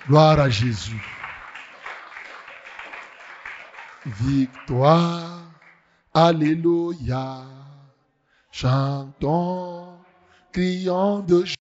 Gloire à Jésus. Victoire. Alléluia. Chantons, crions de